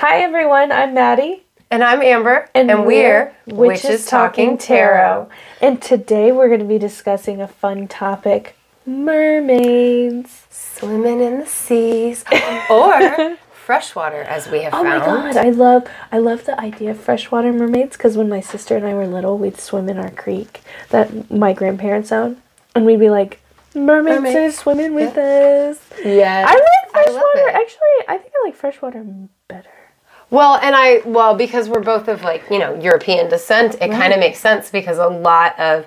Hi everyone, I'm Maddie. And I'm Amber. And, we're Witches Talking Tarot. And today we're going to be discussing a fun topic mermaids. Swimming in the seas or freshwater, as we have found. Oh my god, I love I love the idea of freshwater mermaids because when my sister and I were little, we'd swim in our creek that my grandparents owned, and we'd be like, "Mermaids are Mermaids. swimming with us." Yes. I like freshwater. it. Actually, I think I like freshwater. Well, and I, well, because we're both of like, you know, European descent, it kind of makes sense because a lot of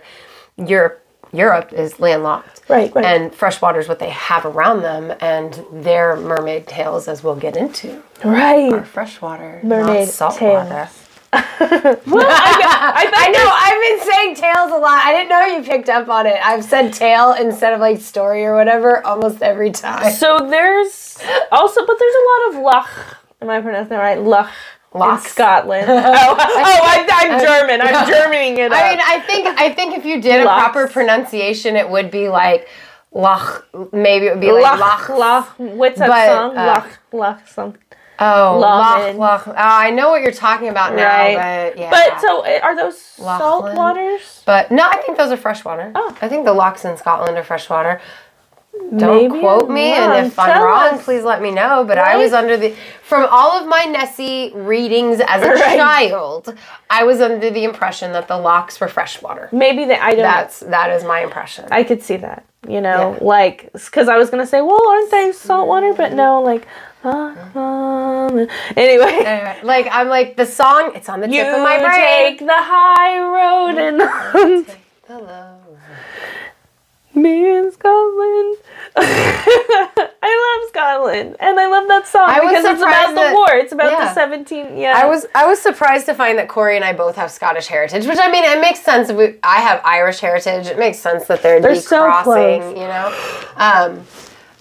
Europe, Europe is landlocked. Right, right. And freshwater is what they have around them, and their mermaid tails, as we'll get into, Right. are freshwater, Mermaid not saltwater. tails. I know. I've been saying tails a lot. I didn't know you picked up on it. I've said tail instead of like story or whatever almost every time. So there's also, but there's a lot of Loch. Am I pronouncing that right? Loch. In Scotland. oh, oh I, I'm German. I'm Germaning it up. I mean, I think I think if you did a proper pronunciation, it would be like Loch. Maybe it would be like Loch, Loch. Loch. What's that But, song? uh, Loch, Loch, something. Oh, Loch, Loch. Oh, I know what you're talking about now, Right. but yeah. But so uh, are those salt waters? But no, I think those are freshwater. Oh. I think the locks in Scotland are freshwater. Don't Maybe quote I'm me, wrong. and if I'm wrong, us. please let me know. But I was under the from all of my Nessie readings as a Right. child, I was under the impression that the locks were freshwater. Maybe they. I don't. That's that is my impression. I could see that. You know, Yeah. like because I was gonna say, well, aren't they salt water? But no, like. Uh, um, anyway. Anyway, like I'm like the song. It's on the You tip of my brain. take the high road and Hello. Me in Scotland. I love Scotland, and I love that song I because it's about surprised the war. It's about the seventeen. Yeah, I was I was surprised to find that Corey and I both have Scottish heritage, which I mean it makes sense. We, I have Irish heritage. It makes sense that They're be so crossing. close. You know, um,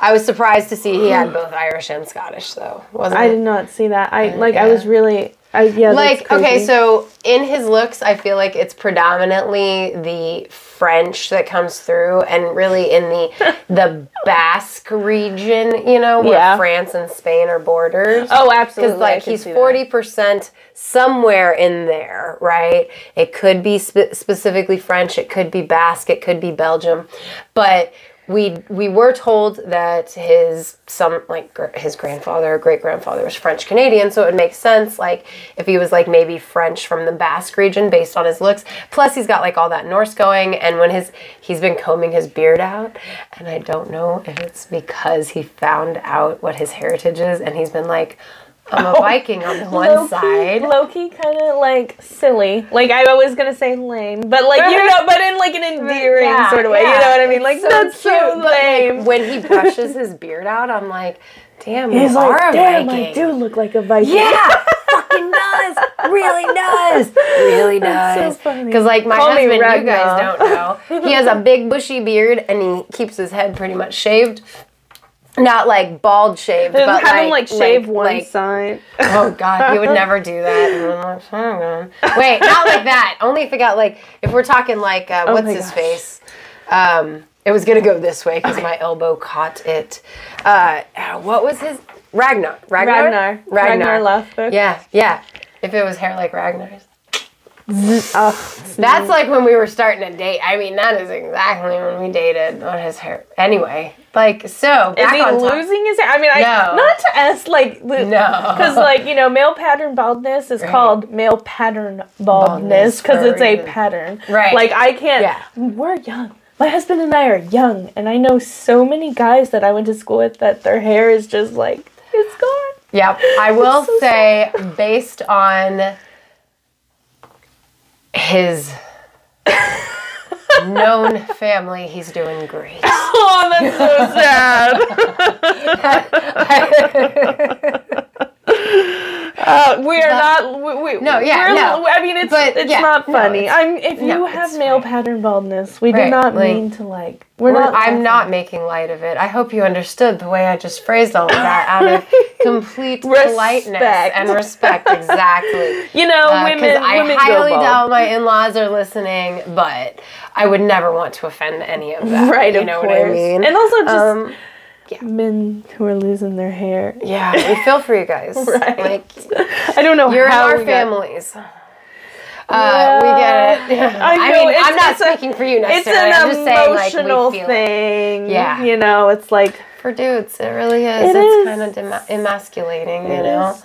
I was surprised to see he had both Irish and Scottish, though. Wasn't I it? did not see that. I like. I was really. I yeah. like okay so in his looks i feel like it's predominantly the french that comes through and really in the the basque region you know where Yeah. france and spain are borders Oh, absolutely. because like he's 40% somewhere in there right it could be spe- specifically french it could be basque it could be belgium but we we were told that his some like gr- his grandfather or great grandfather was French Canadian, so it would make sense like if he was like maybe French from the Basque region based on his looks. Plus he's got like all that Norse going, and when his he's been combing his beard out, and I don't know if it's because he found out what his heritage is, and he's been like. I'm a oh, Viking on the one Low-key- side. low-key kind of like silly. Like I was gonna say lame, but like you know, but in like an endearing Yeah, sort of way. You know what I mean? Like so that's so cute, like, lame. when he brushes his beard out, I'm like, damn, He's you like, are damn, Viking. I do look like a Viking. Yeah, fucking does. Really does. Really so does. funny. Because like my Call husband, you guys don't know, he has a big bushy beard and he keeps his head pretty much shaved. Not like bald shaved, but have like, him like shave one like, side. Oh God, he would never do that. And I'm like, hang on. Wait, not like that. Only if it got like, if we're talking like, uh, what's Oh his gosh. face? Um, it was gonna go this way because my elbow caught it. Uh, what was his Ragnar? Ragnar. Ragnar. Ragnar Lothbrok. Yeah, yeah. If it was hair like Ragnar's. Oh, That's like when we were starting to date. I mean, that is exactly when we dated. What his hair? Anyway, like so. is he losing his hair? I mean, I No. not to ask like No. because like you know male pattern baldness is called male pattern baldness because a it's a pattern. Right. Like I can't. Yeah. We're young. My husband and I are young, and I know so many guys that I went to school with that their hair is just like it's gone. Yep. I will so say, based on his known family, he's doing great. Oh, that's so sad. Uh, we are not. We, we, No, yeah, no. I mean, it's But, it's yeah, not no, funny. it's- I'm. If no, you have male pattern baldness, we do not like- mean to like. We're, We're- not. I'm not making light of it. I hope you understood the way I just phrased all of that out of complete politeness and respect. Exactly. You know, Uh, women. I women highly doubt my in-laws are listening, but I would never want to offend any of them. Right, You of know course. what I mean? And also just Um, yeah. men who are losing their hair. Yeah, we feel for you guys. Right. Like I don't know you're in our we got- families. Uh, we get it. I, I, know, mean, I'm not it's a- speaking for you necessarily. It's an I'm just saying, like, emotional it. thing. Yeah. You know, it's like For dudes, it really is. It it's is. kind of emasculating, you know? is.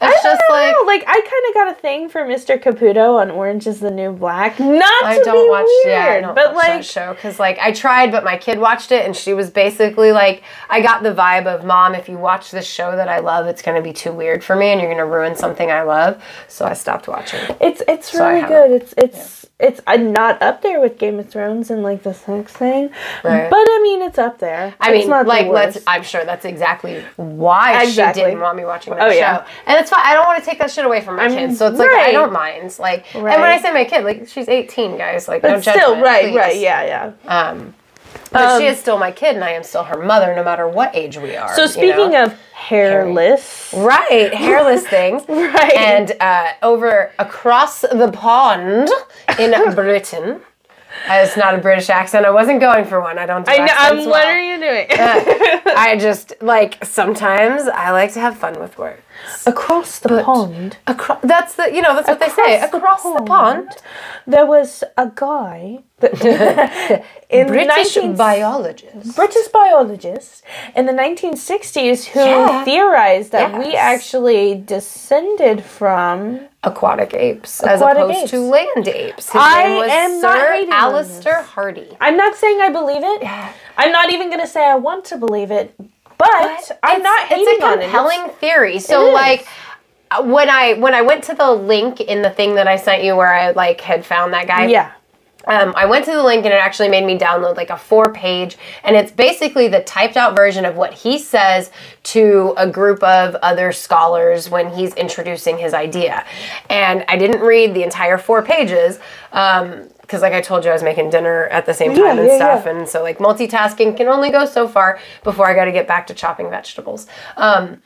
It's I just don't like. know, like I kind of got a thing for Mr. Caputo on Orange is the New Black. Not I to don't be watch, weird, yeah, I don't but watch like that show because, like, I tried, but my kid watched it, and she was basically like, I got the vibe of, Mom, if you watch this show that I love, it's gonna be too weird for me, and you're gonna ruin something I love. So I stopped watching. it's it's I really good. It's it's it's uh, not up there with Game of Thrones and like the sex thing, Right. but I mean it's up there. I It's mean, like, let's. I'm sure that's exactly why Exactly. she didn't want me watching that Oh, show, yeah. and it's fine. I don't want to take that shit away from my I mean, kids, so it's like I don't mind. Like, and when I say my kid, like, she's 18, guys. Like, But no still, judgment, right, please. right, yeah, yeah. Um, but she Um, is still my kid, and I am still her mother, no matter what age we are. So you speaking know? of hairless, right, hairless things, Right. And uh, over across the pond in Britain, uh, it's not a British accent. I wasn't going for one. I don't. Do I know. accents Um, what well. are you doing? I just like sometimes I like to have fun with words. Across the pond, Across, that's the you know that's what they say. Across the pond, there was a guy that- in British 19 biologist. British biologist in the 1960s who Yeah. theorized that we actually descended from. Aquatic apes, as opposed apes. to land apes. His I name was am Sir on Alister. Hardy. I'm not saying I believe it. I'm not even going to say I want to believe it, but, I'm It's- not it's a on it. compelling theory. So like uh, when I when I went to the link in the thing that I sent you where I like had found that guy. Yeah. Um, I went to the link and it actually made me download like a four page, and it's basically the typed out version of what he says to a group of other scholars when he's introducing his idea. And I didn't read the entire four pages. Um, because like I told you, I was making dinner at the same time Yeah, and yeah, stuff, yeah. and so like multitasking can only go so far before I got to get back to chopping vegetables. Um,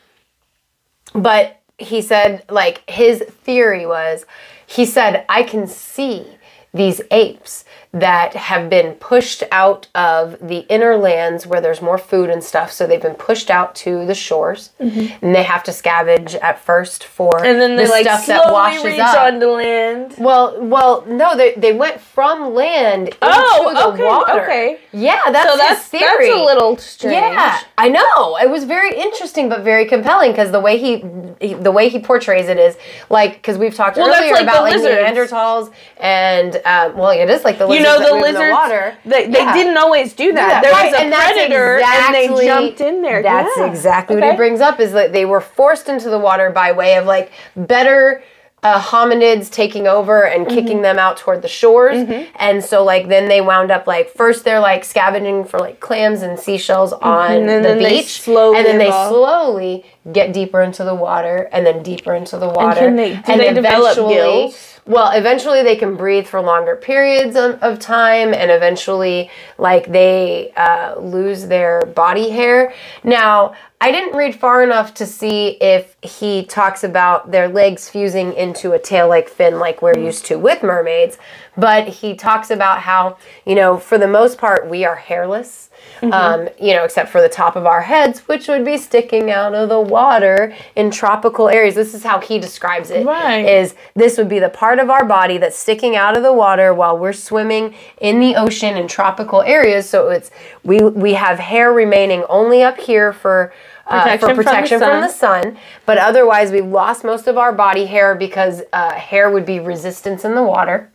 but he said like his theory was he said i can see these apes that have been pushed out of the inner lands where there's more food and stuff so they've been pushed out to the shores and they have to scavenge at first for Mm-hmm. And then they the like stuff slowly that washes reach up onto land. well well no they, they went from land into Oh, the okay, water okay. yeah that's So that's theory that's a little strange. yeah, I know. It was very interesting, but very compelling because the way he, he, the way he portrays it is like because we've talked Well, earlier like about the like lizards. Neanderthals and um, well, it is like the You lizards know the lizards. the water. They, they Yeah. didn't always do that. Yeah, There right, was a and predator, exactly- and they jumped in there. That's Yeah. exactly what Okay. he brings up is that they were forced into the water by way of like better uh, hominids taking over and Mm-hmm. kicking them out toward the shores. And so like then they wound up like first they're like scavenging for like clams and seashells on Mm-hmm. And the then they beach, slowly and then they evolve. slowly get deeper into the water and then deeper into the water. can they- do they develop gills? Well, eventually they can breathe for longer periods of, of time, and eventually, like, they uh, lose their body hair. Now, I didn't read far enough to see if he talks about their legs fusing into a tail like fin, like we're used to with mermaids, but he talks about how, you know, for the most part, we are hairless. Mm-hmm. Um, you know, except for the top of our heads, which would be sticking out of the water in tropical areas. This is how he describes it Right. is this would be the part of our body that's sticking out of the water while we're swimming in the ocean in tropical areas. So it's we we have hair remaining only up here for uh, Protection for from the protection from the, sun. sun, but otherwise we've lost most of our body hair because uh, hair would be resistance in the water.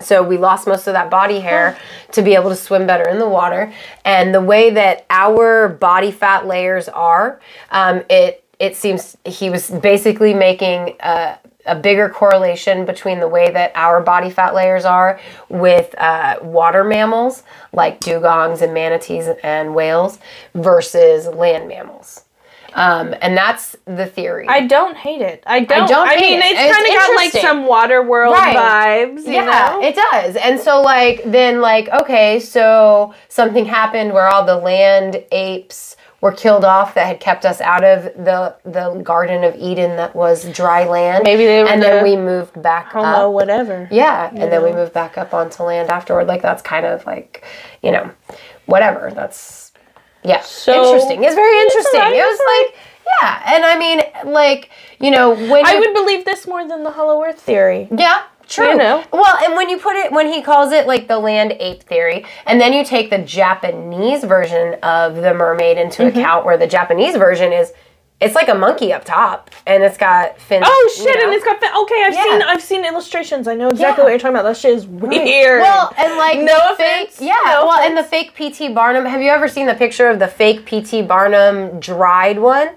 So we lost most of that body hair to be able to swim better in the water. And the way that our body fat layers are, um, it it seems he was basically making a, a bigger correlation between the way that our body fat layers are with uh, water mammals like dugongs and manatees and whales versus land mammals. Um, and that's the theory. I don't hate it. I don't. I, don't hate mean, it. it's, kind of got like some water world Right. vibes. You yeah, know? it does. And so like then like okay, so something happened where all the land apes were killed off that had kept us out of the the Garden of Eden that was dry land. Maybe they were and the then we moved back Homo, up. whatever. Yeah, and then we moved back up onto land afterward. Like that's kind of like, you know, whatever. That's Yeah. So- interesting. It's very interesting. it was like, yeah. And I mean, like, you know, when I you- would believe this more than the Hollow Earth theory. Yeah, true. You know? Well, and when you put it, when he calls it like the land ape theory, and then you take the Japanese version of the mermaid into Mm-hmm. account, where the Japanese version is, it's like a monkey up top, and it's got fins. Oh you shit! know? And it's got fin- okay. I've Yeah. seen I've seen illustrations. I know exactly Yeah. what you're talking about. That shit is weird. Well, and like no offense. fake, yeah. no well, and the fake PT Barnum. Have you ever seen the picture of the fake PT Barnum dried one?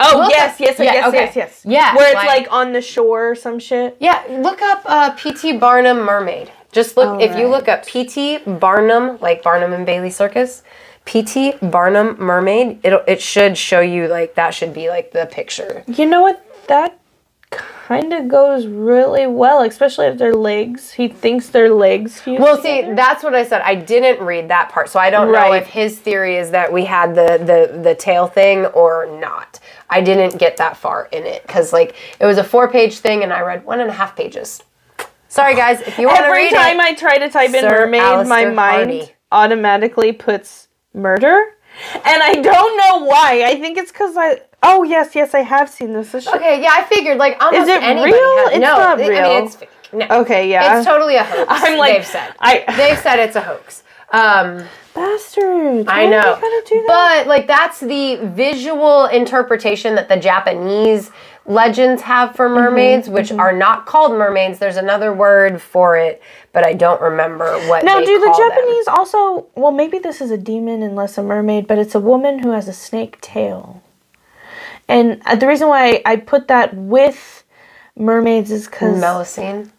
oh look yes, up- yes, yeah, yes, okay. yes, yes. Yeah, where it's like- like, on the shore or some shit. Yeah, look up uh, PT Barnum mermaid. Just look if you look up PT Barnum, like Barnum and Bailey Circus, PT Barnum mermaid. It it should show you like that should be like the picture. You know what? That kind of goes really well, especially if they're legs. He thinks they're legs. fused Well, see, that's what I said. I didn't read that part, so I don't know if his theory is that we had the the the tail thing or not. I didn't get that far in it because like it was a four page thing, and I read one and a half pages. Sorry, guys, if you want to every time I try to type in Sir mermaid, my mind Hardy. automatically puts murder, and I don't know why. I think it's because I. Oh yes, yes, I have seen this. this Okay, yeah, I figured like almost it anybody real? has. It's no, not I real. mean it's fake. No. Okay, yeah. It's totally a hoax. I'm like- they've said. I- they've said it's a hoax. Um, Bastards. I why know, They gotta do that? but like that's the visual interpretation that the Japanese legends have for Mm-hmm, mermaids, which are not called mermaids. There's another word for it, but I don't remember what. Now, do the call them. Japanese also? Well, maybe this is a demon and less a mermaid, but it's a woman who has a snake tail. And uh, the reason why I put that with mermaids is because Melusine?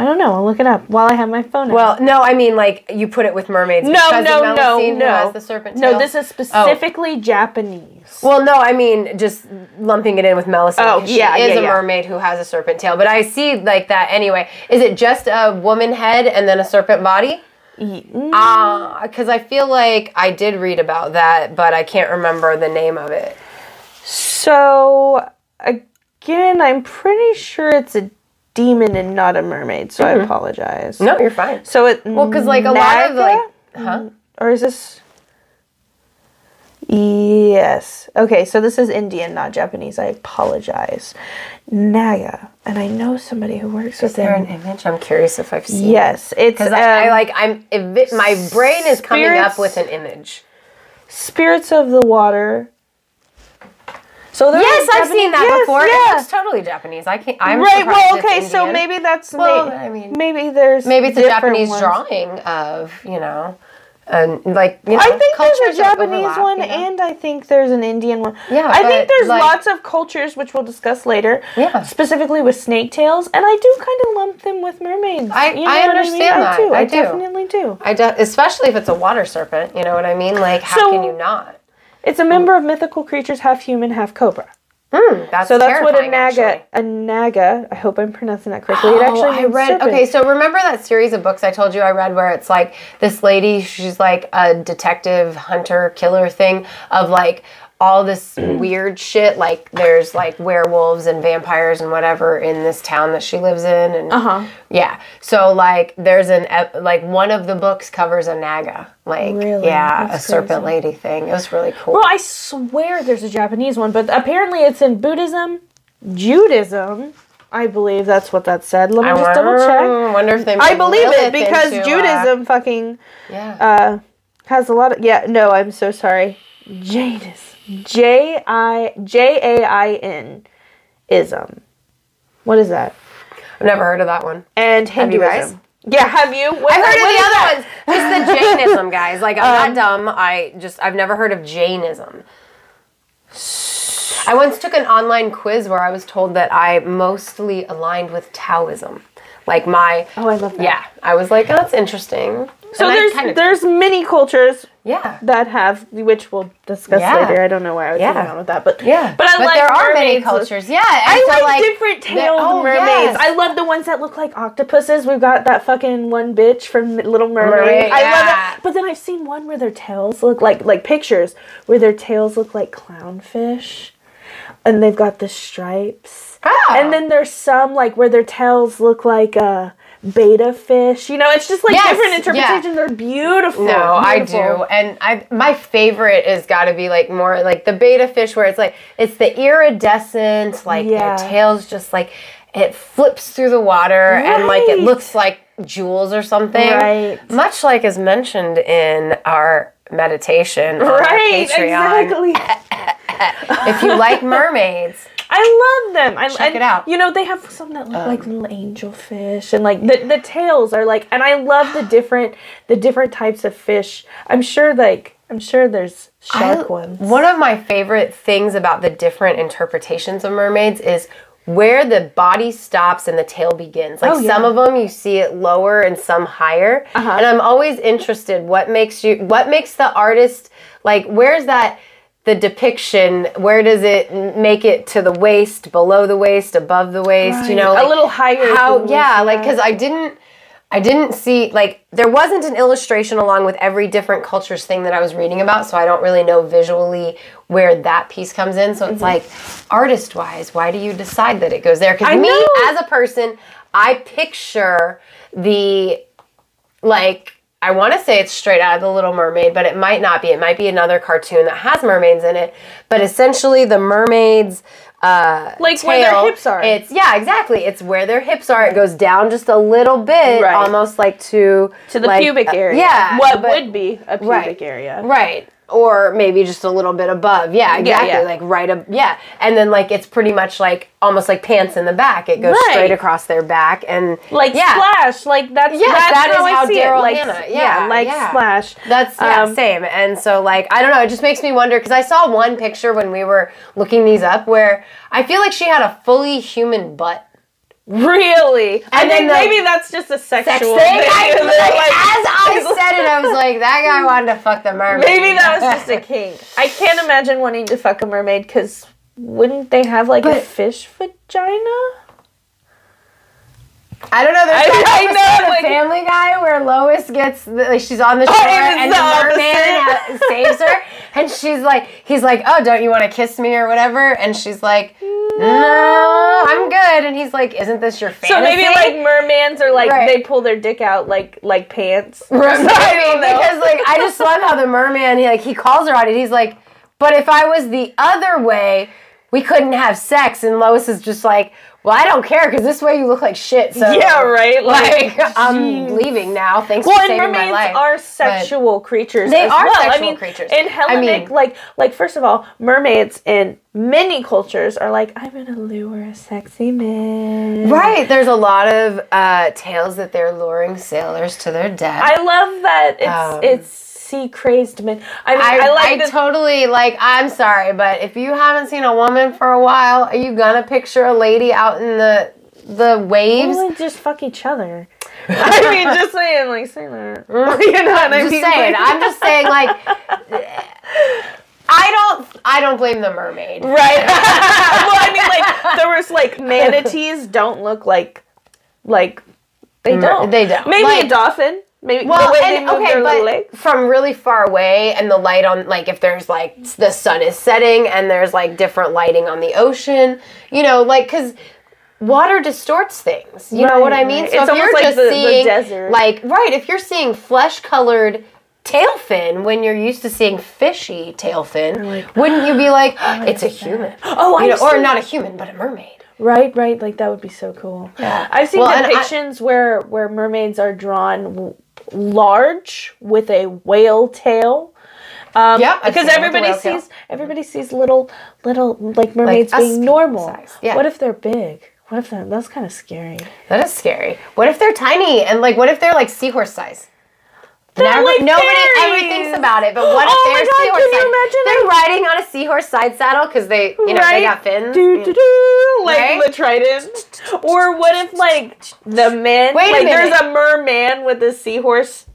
I don't know. I'll look it up while I have my phone. out. Well, no, I mean like you put it with mermaids. no, because no, no, no. Who has the serpent tail. no, this is specifically Japanese. Well, no, I mean just lumping it in with Melusine. Oh, 'cause she yeah, is yeah, a yeah. mermaid who has a serpent tail. But I see like that anyway. Is it just a woman head and then a serpent body? Mm, Ah, because I feel like I did read about that, but I can't remember the name of it. So again, I'm pretty sure it's a demon and not a mermaid. So I apologize. Mm-hmm. No, you're fine. So it Well, because like a lot of like, huh? or is this? Yes. Okay, so this is Indian, not Japanese. I apologize. Naga, and I know somebody who works with Is there an image? I'm curious if I've seen. Yes, it's Because I, I um, like I'm evi- my brain is coming up with an image. spirits of the water. So there Yes, I've seen that Japanese- before. Yes, It looks totally Japanese. I can't. I'm right. Well, okay, so maybe that's Well, may- I mean- maybe there's Maybe it's a Japanese ones. drawing of, you know, and like, you know, I think there's a Japanese overlap, one you know? and I think there's an Indian one. Yeah, I think there's like- lots of cultures which we'll discuss later. Yeah. Specifically with snake tails, and I do kind of lump them with mermaids. I- You I know what understand I, mean? that. I do. I I, do. definitely do. I do, especially if it's a water serpent. You know what I mean? Like, how So- can you not? It's a member of mythical creatures, half human, half cobra. Hmm, that's So that's what a naga. actually. A naga. I hope I'm pronouncing that correctly. it Oh, actually I means read. serpent. Okay, so remember that series of books I told you I read where it's like this lady, she's like a detective hunter killer thing of like all this weird shit. Like there's like werewolves and vampires and whatever in this town that she lives in, and Uh-huh. yeah. So like there's an like one of the books covers a naga, like Really? yeah, That's a serpent lady thing. It was really cool. Well, I swear there's a Japanese one, but apparently it's in Buddhism, Judaism. I believe that's what that said. Let me I just double check. wonder, wonder if they. I believe it because into, uh, Judaism fucking yeah. uh, has a lot of. Yeah, no, I'm so sorry. Jadis. J I J A I N ism. What is that? I've never heard of that one. And Hinduism. guys? Yeah, have you? What, I've heard of the other ones. Just the Jainism, guys. Like I'm Um, not dumb. I just I've never heard of Jainism. I once took an online quiz where I was told that I mostly aligned with Taoism. Like my Oh, I love that. yeah. I was like, oh, that's interesting. So And there's kind of- there's many cultures yeah. that have which we'll discuss Yeah. later. I don't know why I was Yeah. going on with that, but Yeah, But I like there are many cultures. Yeah, and I so, like, different the- tailed oh, mermaids. yes. I love the ones that look like octopuses. We've got that fucking one bitch from Little Mermaid. Mermaid, I love yeah. it. But then I've seen one where their tails look like like pictures where their tails look like clownfish, and they've got the stripes. Oh. And then there's some like where their tails look like uh betta fish. You know, it's just like Yes, different yeah. interpretations. They're beautiful. No, I do, and I my favorite is got to be like more like the betta fish, where it's like it's the iridescent, like Yeah. their tails just like it flips through the water, and like it looks like jewels or something, Right. Much like is mentioned in our meditation Right, Patreon. exactly. If you like mermaids, I love them. I Check it out. Um, You know, they have some that look like little angelfish, and like the the tails are like, and I love the different the different types of fish. I'm sure, like, I'm sure there's shark I- ones. One of my favorite things about the different interpretations of mermaids is where the body stops and the tail begins. Like Oh, yeah. some of them you see it lower and some higher. Uh-huh. And I'm always interested what makes you what makes the artist like where's that the depiction where does it make it to the waist below the waist above the waist you Right. know A little higher how yeah like because i didn't I didn't see like there wasn't an illustration along with every different culture's thing that I was reading about, so I don't really know visually where that piece comes in. So Mm-hmm. it's like artist wise, why do you decide that it goes there? Because I me know. as a person, I picture the like I want to say it's straight out of the Little Mermaid, but it might not be. It might be another cartoon that has mermaids in it. But essentially, the mermaids. Uh, Like where their hips are. It's yeah, exactly. It's where their hips are. It goes down just a little bit, Right. almost like to to the like, pubic uh, area. yeah, what but- would be a pubic Right. area. Right. Or maybe just a little bit above. Yeah, exactly. yeah. Like right up. Yeah. And then like it's pretty much like almost like pants in the back. It goes Right. straight across their back and Like yeah. Splash, like that's Yes, that's that is how, how Daryl. Like Hannah- yeah, like yeah. Splash. That's yeah, Um, same. And so like I don't know, it just makes me wonder because I saw one picture when we were looking these up where I feel like she had a fully human butt. Really? I And then the- maybe that's just a sexual Sex thing. thing. I, like, like- as I said it, I was like, that guy wanted to fuck the mermaid. Maybe that was just a kink. I can't imagine wanting to fuck a mermaid because wouldn't they have like a fish vagina? I don't know. There's I- I know, of like- Family Guy where Lois gets the, like she's on the oh, shore Oh, was and the merman saves her, and she's like, he's like, oh, don't you want to kiss me or whatever? And she's like, no, I'm good. And he's like, isn't this your fantasy? So maybe like mermans are like Right. they pull their dick out like like pants. Right, because like I just love how the merman he like he calls her on it. He's like, but if I was the other way, we couldn't have sex. And Lois is just like, well, I don't care because this way you look like shit. So Yeah, right. Like, Like, I'm leaving now. Thanks Well, for saving my mermaids life. are sexual creatures. They are well. I sexual mean, creatures. In I Hellenic, mean- like, like first of all, mermaids in many cultures are like, I'm gonna lure a sexy man. Right, there's a lot of uh, tales that they're luring sailors to their death. I love that it's Um, it's sea crazed men. I mean, I, I, I, like that. totally like. I'm sorry, but if you haven't seen a woman for a while, are you gonna picture a lady out in the the waves? Well, just fuck each other. I mean, just saying, like, say that. Mm. you know what I I'm just mean? saying. Like- I'm just saying. Like, I don't. I don't blame the mermaid. Right. well, I mean, like there was like manatees don't look like like they don't. they don't. Maybe Like- a dolphin. Maybe Well, the and, okay, but from really far away, and the light on, like, if there's like the sun is setting, and there's like different lighting on the ocean, you know, like because water distorts things. You know what I mean? right. So It's if you're like just the- the seeing, desert. like, right, if you're seeing flesh-colored tail fin when you're used to seeing fishy tail fin, like, wouldn't you be like, it's a human? Oh, You know, or not a human, but a mermaid. Right, right. Like that would be so cool. Yeah. I've seen Well, and I- depictions where where mermaids are drawn large with a whale tail. Um, Yeah, because seen it with the everybody whale tail. sees everybody sees little little like mermaids us being normal. size, yeah. What if they're big? What if they're that's kind of scary? That is scary. What if they're tiny and like, what if they're like seahorse size? Never, like nobody ever thinks about it, but what Oh if my they're God, seahorse can you imagine They're riding on a seahorse side saddle because they, you know, they got fins. Do, do, do, like Right? the trident. Or what if like the man Wait a like minute. there's a merman with a seahorse?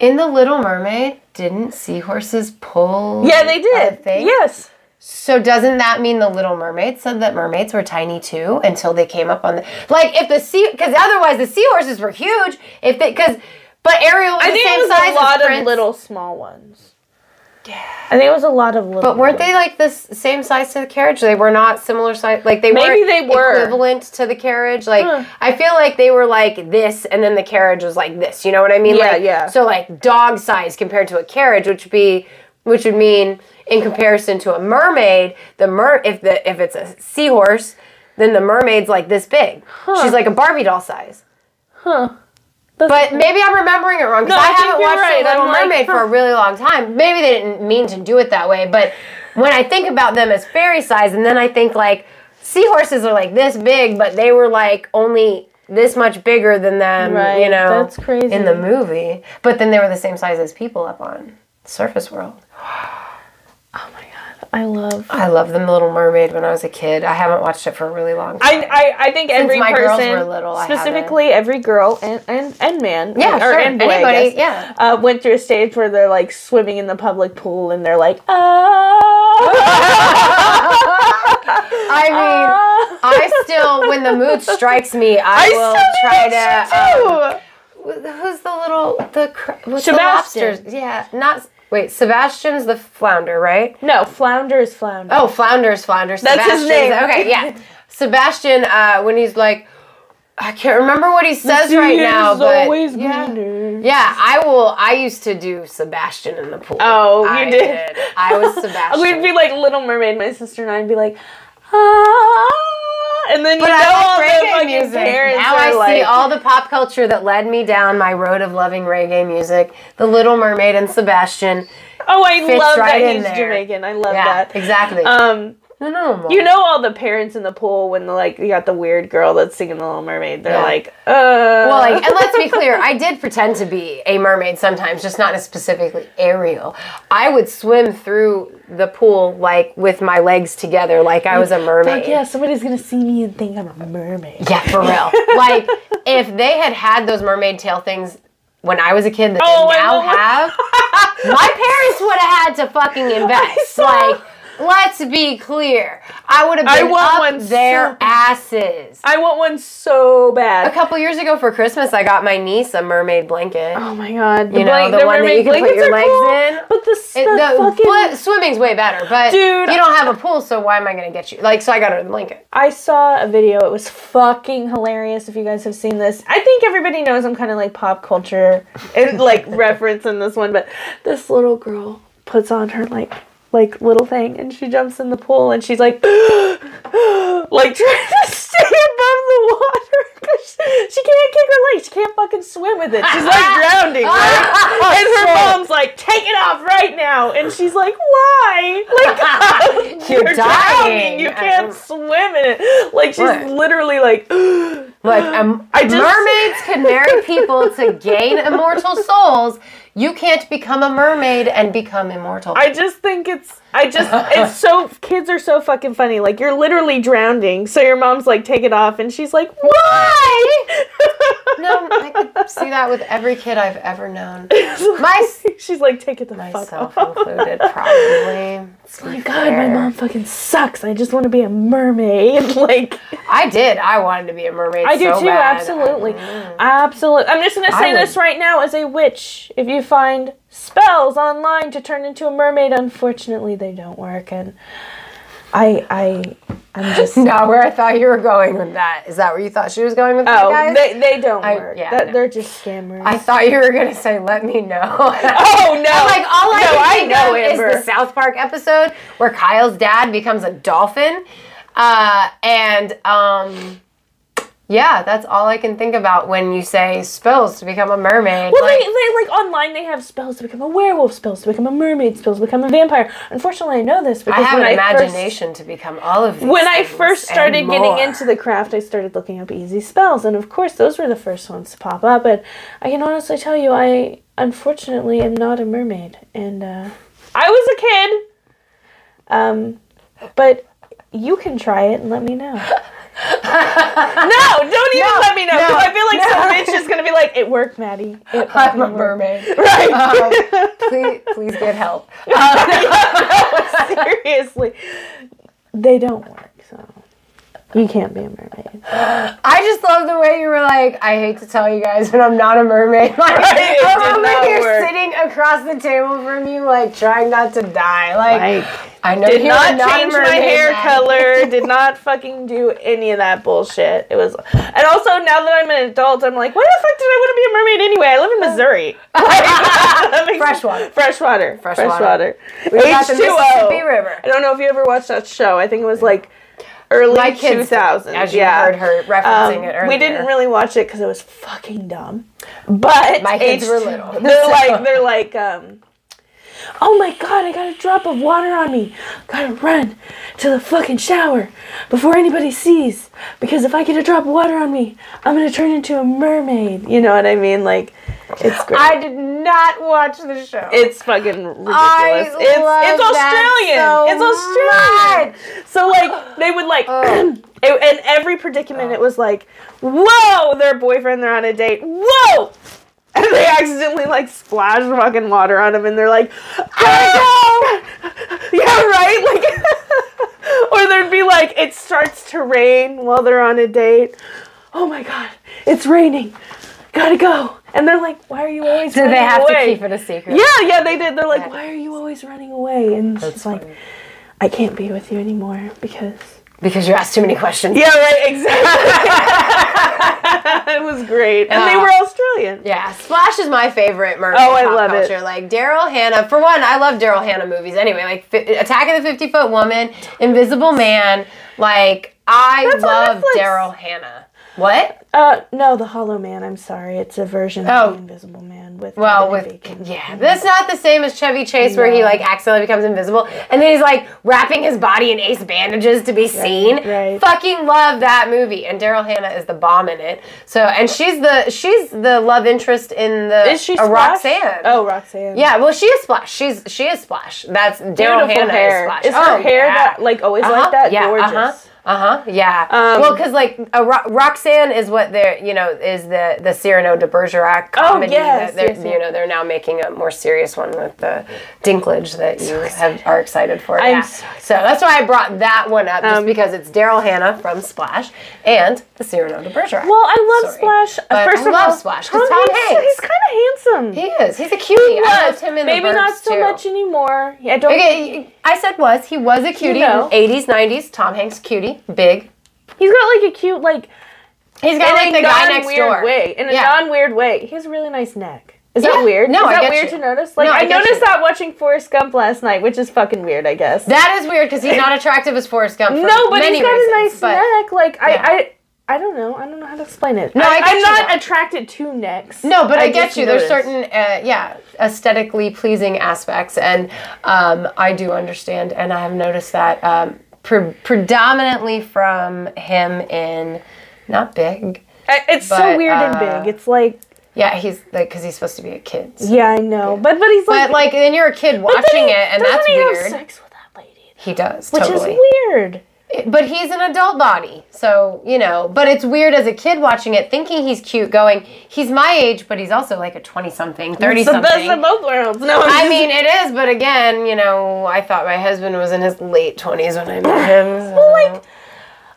In the Little Mermaid, didn't seahorses pull? Yeah, they a did. thing? Yes. So doesn't that mean the Little Mermaid said that mermaids were tiny too until they came up on the like if the sea because otherwise the seahorses were huge if they because but Ariel was I the think same it was size a lot as of little small ones. Yeah. I think it was a lot of little. But weren't they like the same size to the carriage? They were not similar size. Like they Maybe were they were. equivalent to the carriage. Like Huh. I feel like they were like this, and then the carriage was like this. You know what I mean? Yeah, like, yeah. So like dog size compared to a carriage, which would be which would mean in comparison to a mermaid, the mer if the if it's a seahorse, then the mermaid's like this big. She's like a Barbie doll size. Huh. But maybe I'm remembering it wrong because No, I I, haven't watched right. Little I'm like, Mermaid for a really long time. Maybe they didn't mean to do it that way, but when I think about them as fairy size, and then I think like seahorses are like this big, but they were like only this much bigger than them, right. you know, that's crazy. in the movie. But then they were the same size as people up on Surface World. Oh my god. I love. I loved The Little Mermaid when I was a kid. I haven't watched it for a really long time. I, I, I think every my girls person, were little, I specifically every girl and, and, and man, Yeah, or sure. and boy, Anybody, guess, yeah. uh, went through a stage where they're like swimming in the public pool and they're like, ah. I mean, I still, when the mood strikes me, I, will try to. um, Who's the little the what's Sebastian. the lobsters? Yeah, not wait. Sebastian's the flounder, right? no, flounder is flounder. Oh, flounder's flounder. That's his Sebastian's- name. Okay, yeah. Sebastian, uh, when he's like, I can't remember what he says right now, but always yeah. greener. Yeah, I will. I used to do Sebastian in the pool. Oh, you I did. I was Sebastian. We'd be like Little Mermaid, my sister and I'd be like, ah. And then you But know I all reggae music. Now I like, see all the pop culture that led me down my road of loving reggae music. The Little Mermaid and Sebastian. oh, I love right that he's there. Jamaican. I love Yeah, that. exactly. Um, no, no, Mom. You know all the parents in the pool when the like you got the weird girl that's singing the Little Mermaid. They're Yeah. like, uh. Well, like, and let's be clear, I did pretend to be a mermaid sometimes, just not as specifically Ariel. I would swim through the pool like with my legs together, like I was a mermaid. Fuck yeah, somebody's gonna see me and think I'm a mermaid. Yeah, for real. like if they had had those mermaid tail things when I was a kid that Oh, they now have, my parents would have had to fucking invest. Like, let's be clear, I would have I been want up one their so asses. I want one so bad. A couple years ago for Christmas, I got my niece a mermaid blanket. Oh my god, the You know, blank- the one that you can put your legs cool, in. But the, It- the the fucking fli- swimming's way better, but Dude. you don't have a pool, so why am I going to get you? Like, so I got her the blanket. I saw a video. It was fucking hilarious. If you guys have seen this, I think everybody knows I'm kind of like pop culture and like reference in this one. But this little girl puts on her like like little thing, and she jumps in the pool, and she's like like trying to stay above the water because she can't kick her legs. She can't fucking swim with it. She's like drowning, right? and her mom's like, "Take it off right now!" And she's like, "Why? Like You're drowning. dying. You can't swim in it. Like she's literally like, Like, um, I just- mermaids can marry people to gain immortal souls. You can't become a mermaid and become immortal. I just think it's, I just, it's so, kids are so fucking funny. Like you're literally drowning, so your mom's like, take it off, and she's like, why? no, I could see that with every kid I've ever known. My she's like, take it the fuck myself off. included, probably. Oh my god, my mom fucking sucks. I just want to be a mermaid. Like, I did. I wanted to be a mermaid. I do so too, bad. absolutely. Mm. Absolutely. I'm just going to I say would- this right now as a witch. If you find spells online to turn into a mermaid, unfortunately they don't work and I I I'm just Not where I thought you were going with that. Is that where you thought she was going with that, Oh, guys? they, they don't I- work. yeah, That- no. They're just scammers. I thought you were gonna say, "Let me know." oh no! I'm like all I no, I know is the South Park episode where Kyle's dad becomes a dolphin, uh, and um, yeah, that's all I can think about when you say spells to become a mermaid. Well, like, they, they like online. They have spells to become a werewolf, spells to become a mermaid, spells to become a vampire. Unfortunately, I know this because I have when an I first- imagination to become all of these. when I first started getting into the craft, I started looking up easy spells, and of course, those were the first ones to pop up. And I can honestly tell you, I unfortunately am not a mermaid, and uh, I was a kid. Um, but you can try it and let me know. no, don't even No, let me know. no, I feel like no. some bitch is gonna be like, "It worked, Maddie. It I'm a worked." mermaid. Right. Um, please, please get help. Uh, Seriously, they don't work. So You can't be a mermaid. I just love the way you were like, I hate to tell you guys, but I'm not a mermaid. Like, Right, I'm over here sitting across the table from you, like trying not to die. Like, Like, I know did not not change my hair color. Did not fucking do any of that bullshit. It was, and also now that I'm an adult, I'm like, why the fuck did I want to be a mermaid anyway? I live in Missouri. That makes- Freshwater. Freshwater. Freshwater. Freshwater. We've got the H2O. Mississippi River. I don't know if you ever watched that show. I think it was like early My kids, 2000s. as you yeah. heard her referencing Um, it earlier. We didn't really watch it because it was fucking dumb. But My kids were H2O little, They're so- like they're like um. Oh my god! I got a drop of water on me. Gotta run to the fucking shower before anybody sees. Because if I get a drop of water on me, I'm gonna turn into a mermaid. You know what I mean? Like, it's great. I did not watch the show. It's fucking ridiculous. I it's it's Australian. so it's Australian. So like they would like it, in every predicament it was like, whoa, their boyfriend, they're on a date. Whoa! And they accidentally like splash fucking water on him and they're like, oh! Yeah, right? Like or there'd be like it starts to rain while they're on a date. Oh my god, it's raining. Gotta go. And they're like, why are you always Did running they have away? to keep it a secret? Yeah, yeah, they did. They're like, why are you always running away? And she's like, I can't be with you anymore because. Because you asked too many questions. Yeah, right, exactly. it was great. And they Uh, were Australian. Yeah, Splash is my favorite mermaid Oh, I pop love it. culture. Like Daryl Hannah. For one, I love Daryl Hannah movies. Anyway, like Fi- Attack of the Fifty Foot Woman, Invisible Man. Like I That's love Daryl Hannah. What? Uh, no, the Hollow Man. I'm sorry. It's a version Oh. of the Invisible Man with. Well, Kevin with Bacon. yeah, that's not the same as Chevy Chase, where he like accidentally becomes invisible, and then he's like wrapping his body in ace bandages to be seen. right. Fucking love that movie, and Daryl Hannah is the bomb in it. So, and she's the she's the love interest in the Is she uh, Roxanne. Oh, Roxanne. Yeah, well, she is Splash. She's she is Splash. That's Daryl Hannah hair. is Splash. Is her Oh, hair yeah. that like always Uh-huh, like that? Yeah, Gorgeous. uh huh. Uh huh. Yeah. Um, well, because like a Ro- Roxanne is what they're you know is the the Cyrano de Bergerac comedy Oh, yes, that they're yes, yes. you know they're now making a more serious one with the Dinklage that you have are excited for. I'm yeah. so so that's why I brought that one up just Um, because it's Daryl Hannah from Splash and the Cyrano de Bergerac. Well, I love Sorry. Splash. But First I of love all, Splash, 'cause Tom Hanks. He's kind of handsome. he is. He's a cutie. I loved him in Maybe the Maybe not so too. much anymore. I don't. Okay, I said was he was a cutie know. in 80s 90s Tom Hanks cutie big He's got like a cute like he's got like a the guy next non-weird door way. In a Yeah. non-weird way. He has a really nice neck. Is Yeah. that weird? No, is I that get weird you. to notice? Like No, I I, noticed you. that watching Forrest Gump last night, which is fucking weird, I guess. that is weird because he's not attractive as Forrest Gump no, but he's got reasons, a nice but neck. Like Yeah. I, I, I don't know. I don't know how to explain it. No, I get am not attracted to necks. no but I, get just you there's certain uh, yeah aesthetically pleasing aspects and um, I do understand and I have noticed that um, pre- predominantly from him in not big It's but, so weird and uh, big. It's like yeah he's like because he's supposed to be a kid. Yeah, I know, but but he's like but like then you're a kid watching he- it and that's weird. sex with that lady, he does which totally. is weird. But he's an adult body so you know but it's weird as a kid watching it thinking he's cute going he's my age but he's also like a 20 something 30 It's the best something of both worlds. No, I'm I mean, it is, but again, you know, I thought my husband was in his late 20s when I met him. so- Well, like,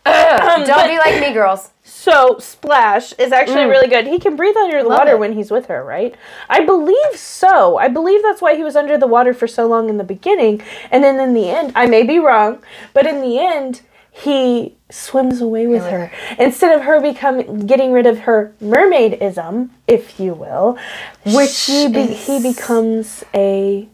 um, Don't but- be like me, girls. So Splash is actually Mm. really good. He can breathe under the Love water it. when he's with her, right? I believe so. I believe that's why he was under the water for so long in the beginning, and then in the end, I may be wrong, but in the end, he swims away with her instead of her becoming getting rid of her mermaidism, if you will, which he be, he becomes a.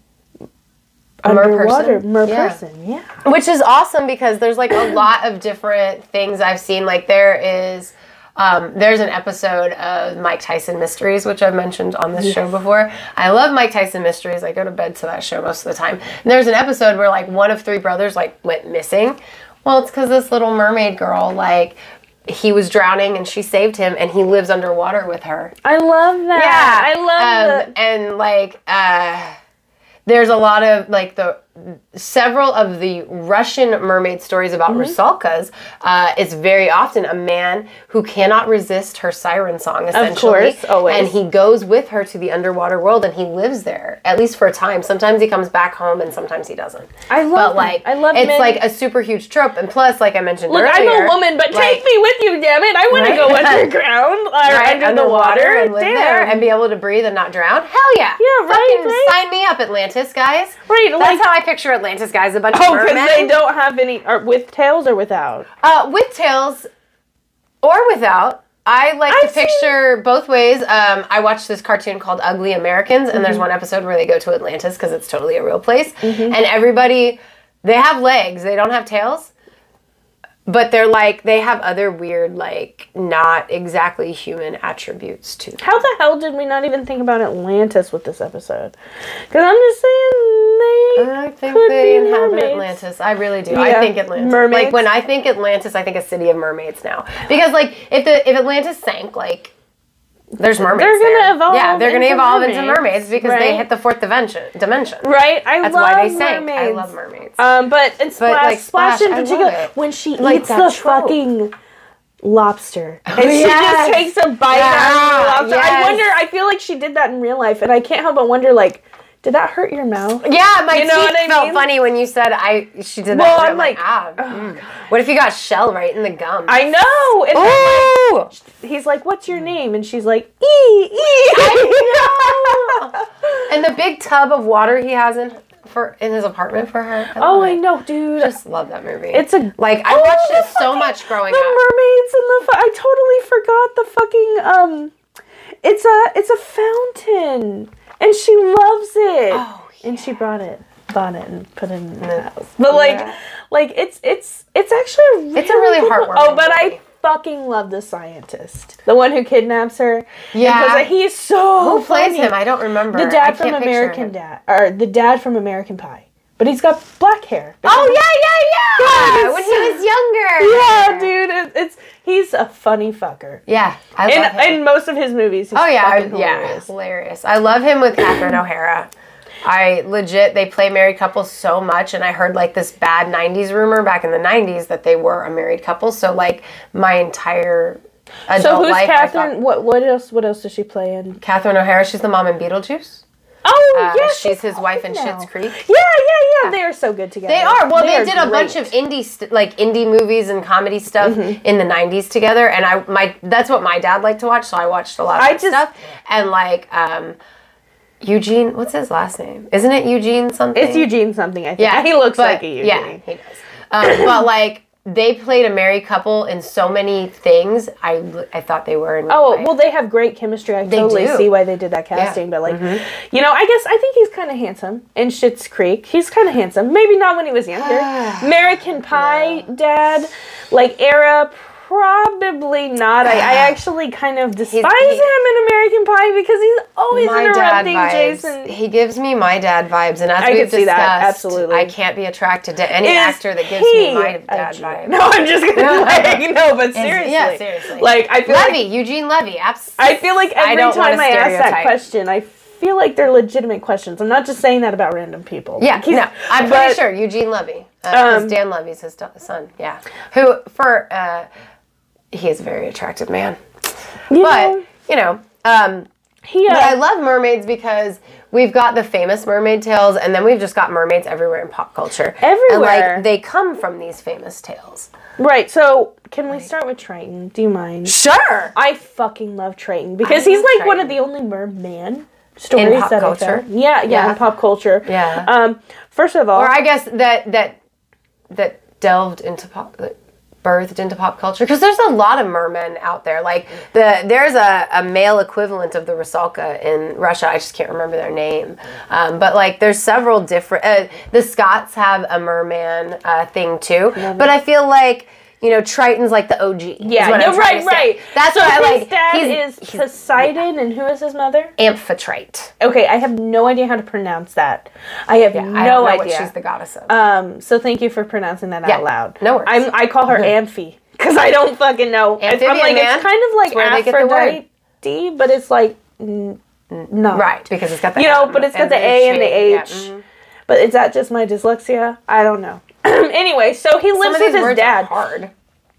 A mer underwater person? mer Yeah. person, yeah. Which is awesome because there's like a lot of different things I've seen. Like, there is. Um, there's an episode of Mike Tyson Mysteries, which I've mentioned on this show before. I love Mike Tyson Mysteries. I go to bed to that show most of the time. And there's an episode where like one of three brothers like went missing. Well, it's because this little mermaid girl like he was drowning and she saved him, and he lives underwater with her. I love that. Yeah, I love um, that. and like uh there's a lot of like the several of the Russian mermaid stories about Mm-hmm. rusalkas. Uh, it's very often a man who cannot resist her siren song, essentially, course, always. and he goes with her to the underwater world, and he lives there at least for a time. Sometimes he comes back home, and sometimes he doesn't. I love But like, I love it's men- like a super huge trope, and plus, like I mentioned Look, earlier, I'm a woman, but like- take me with you, damn it! I want to go underground or right, under the water. and live damn. there and be able to breathe and not drown. Hell yeah! Yeah, right, Fucking right. sign me up, Atlantis, guys. Right, That's like- how I picture Atlantis, guys. A bunch of Oh, of because they don't have any, or with tails or without. Uh, with tails or without. I like to I've seen- picture both ways. Um, I watched this cartoon called Ugly Americans, and Mm-hmm. there's one episode where they go to Atlantis because it's totally a real place. And everybody, they have legs, they don't have tails. But they're like, they have other weird, like, not exactly human attributes to them. How the hell did we not even think about Atlantis with this episode? Because I'm just saying they I think could they be inhabit mermaids. Atlantis. I really do. I think Atlantis. Mermaids? Like when I think Atlantis, I think a city of mermaids now. Because like if the if Atlantis sank, like there's mermaids. They're gonna there. evolve Yeah, they're gonna evolve into mermaids, mermaids because they hit the fourth dimension. Dimension. Right? I That's love why they sank. mermaids. I love mermaids. Um, but and Splash, like, Splash, in particular, when she Like eats the trope. fucking lobster, and she yes. just takes a bite Yeah, out of the lobster. I wonder. I feel like she did that in real life, and I can't help but wonder, like, did that hurt your mouth? yeah, my You know teeth what I felt mean? funny when you said I. She did that. Well, I'm like, ah, mm. what if you got shell right in the gum? I know. And Ooh. he's like, "What's your name?" And she's like, "E E." and the big tub of water he has in for in his apartment for her. Oh, love I know, dude. just love that movie. It's a like I Oh, watched the it so fucking- much growing the up. mermaids and the fu- I totally forgot the fucking um. It's a it's a fountain, and she loves it. Oh, yeah. And she brought it, bought it, and put it in the house. But like, Yeah. like it's it's it's actually a really It's a really heartwarming Oh, but movie. I fucking love the scientist, the one who kidnaps her. Yeah. because he's so Who plays him? I don't remember. The dad from American. Dad, or the dad from American Pie, but he's got black hair. Oh yeah, yeah, yeah. When he was younger. Yeah, dude, it, it's he's a funny fucker. Yeah, I In, love him. in most of his movies, he's oh yeah, I- fucking yeah, hilarious. hilarious. I love him with Catherine O'Hara. I legit they play married couples so much, and I heard like this bad '90s rumor back in the '90s that they were a married couple. So like my entire adult So who's life, Catherine? thought- What what else? What else does she play in? Catherine O'Hara. She's the mom in Beetlejuice. Oh Uh, yes, she's his wife in now. Schitt's Creek. Yeah, yeah, yeah. They are so good together. They are. Well, they, did a great. bunch of indie st- like indie movies and comedy stuff Mm-hmm. in the '90s together, and I my that's what my dad liked to watch, so I watched a lot of I that just- stuff. And like um, Eugene, what's his last name? Isn't it Eugene something? It's Eugene something. I think. Yeah, he looks but- like a Eugene. Yeah, he does. Um, but like they played a married couple in so many things. I I thought they were. In Oh life. well, they have great chemistry. I totally do. see why they did that casting. But like, Mm-hmm. you know, I guess I think he's kind of handsome in Schitt's Creek. He's kind of handsome. Maybe not when he was younger. American Pie dad, like era. Probably not. I, I actually kind of despise he- him in American Pie because he's always interrupting. Jason. He gives me my dad vibes, and as I we've can see discussed, that, absolutely. I can't be attracted to any Is actor that gives me my dad vibes. No, I'm just gonna like no, but seriously, yeah, seriously. Like I feel Levy, like Eugene Levy, abs- I feel like every don't time I ask that question, I feel like they're legitimate questions. I'm not just saying that about random people. Yeah, Like, no, I'm but- pretty sure Eugene Levy, because Um, Dan Levy's his son. Yeah, who for uh, he is a very attractive man, You but you know, um, he. but I Uh, love mermaids because we've got the famous mermaid tales, and then we've just got mermaids everywhere in pop culture. and Everywhere. like they come from these famous tales. right. So can we start with Triton? Do you mind? Sure. I fucking love Triton because I he's like one of the only merman stories pop that culture? I found. Yeah, yeah, Yeah. in pop culture. Yeah. Um. First of all, or I guess that that that delved into pop that birthed into pop culture? Because there's a lot of mermen out there. Like the there's a, a male equivalent of the rusalka in russia. I just can't remember their name. Um, but like there's several different uh, the scots have a merman uh, thing too. But i feel like you know triton's like the og yeah, what I'm you're trying right, right. that's so what i his like dad he's, is Poseidon, and who is his mother? amphitrite Okay, I have no idea how to pronounce that. I have I no don't know idea. what she's the goddess of Um, so thank you for pronouncing that Yeah, out loud. no worries. I'm, I call her Amphi because I don't fucking know. It's, I'm like man. it's kind of like That's where they get the word. Aphrodite, but it's like not. Right, because it's got the You know, but it's got the A and the. H. Mhm. But is that just my dyslexia? I don't know. anyway, so he Some lives of with these his words are dad hard.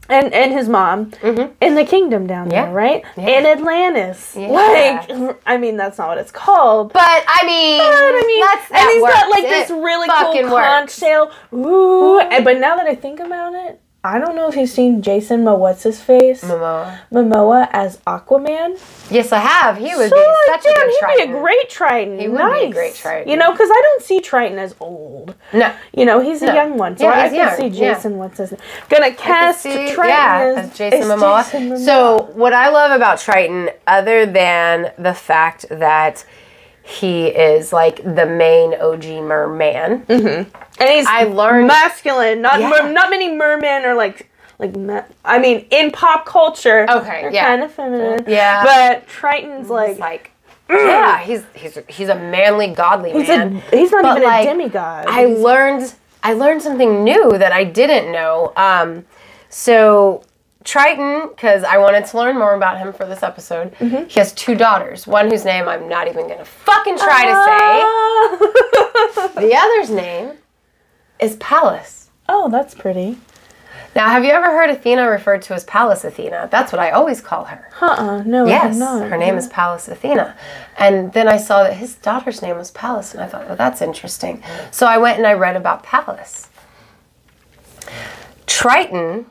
And and his mom mm-hmm. in the kingdom down there, right? Yeah. In Atlantis. Yeah. Like, I mean, that's not what it's called. But I mean, But I mean, that's, and that he's got works. like this really cool conch works. shell. Ooh. And, but now that I think about it, I don't know if you've seen Jason Mo what's his face Momoa. Momoa as Aquaman. Yes, I have. He would So, be such damn, a good he'd Triton. be a great Triton. He would nice. be a great Triton. You know, because I don't see Triton as old. No. You know, he's a young one, so Yeah, I can young, see yeah. Jason. What's his name? Gonna cast see- Triton yeah, as, as Jason as Momoa. Jason Momoa. So, what I love about Triton, other than the fact that he is like the main OG merman, mm-hmm. And he's I learned- masculine. Not Yeah. mer- not many mermen are like like. Ma- I mean, in pop culture, Okay, yeah. kind of feminine. Yeah. but Triton's like. like, yeah, he's he's he's a manly, godly He's man. a he's not But, even like, a demigod. I learned I learned something new that I didn't know. Um, so Triton, because I wanted to learn more about him for this episode. Mm-hmm. He has two daughters. One whose name I'm not even gonna fucking try Ah. to say. The other's name is Pallas. oh, that's pretty. Now, have you ever heard Athena referred to as Pallas Athena? That's what I always call her. Uh-uh. No, Yes, not. her name is Pallas Athena. And then I saw that his daughter's name was Pallas, and I thought, well, that's interesting. So I went and I read about Pallas. Triton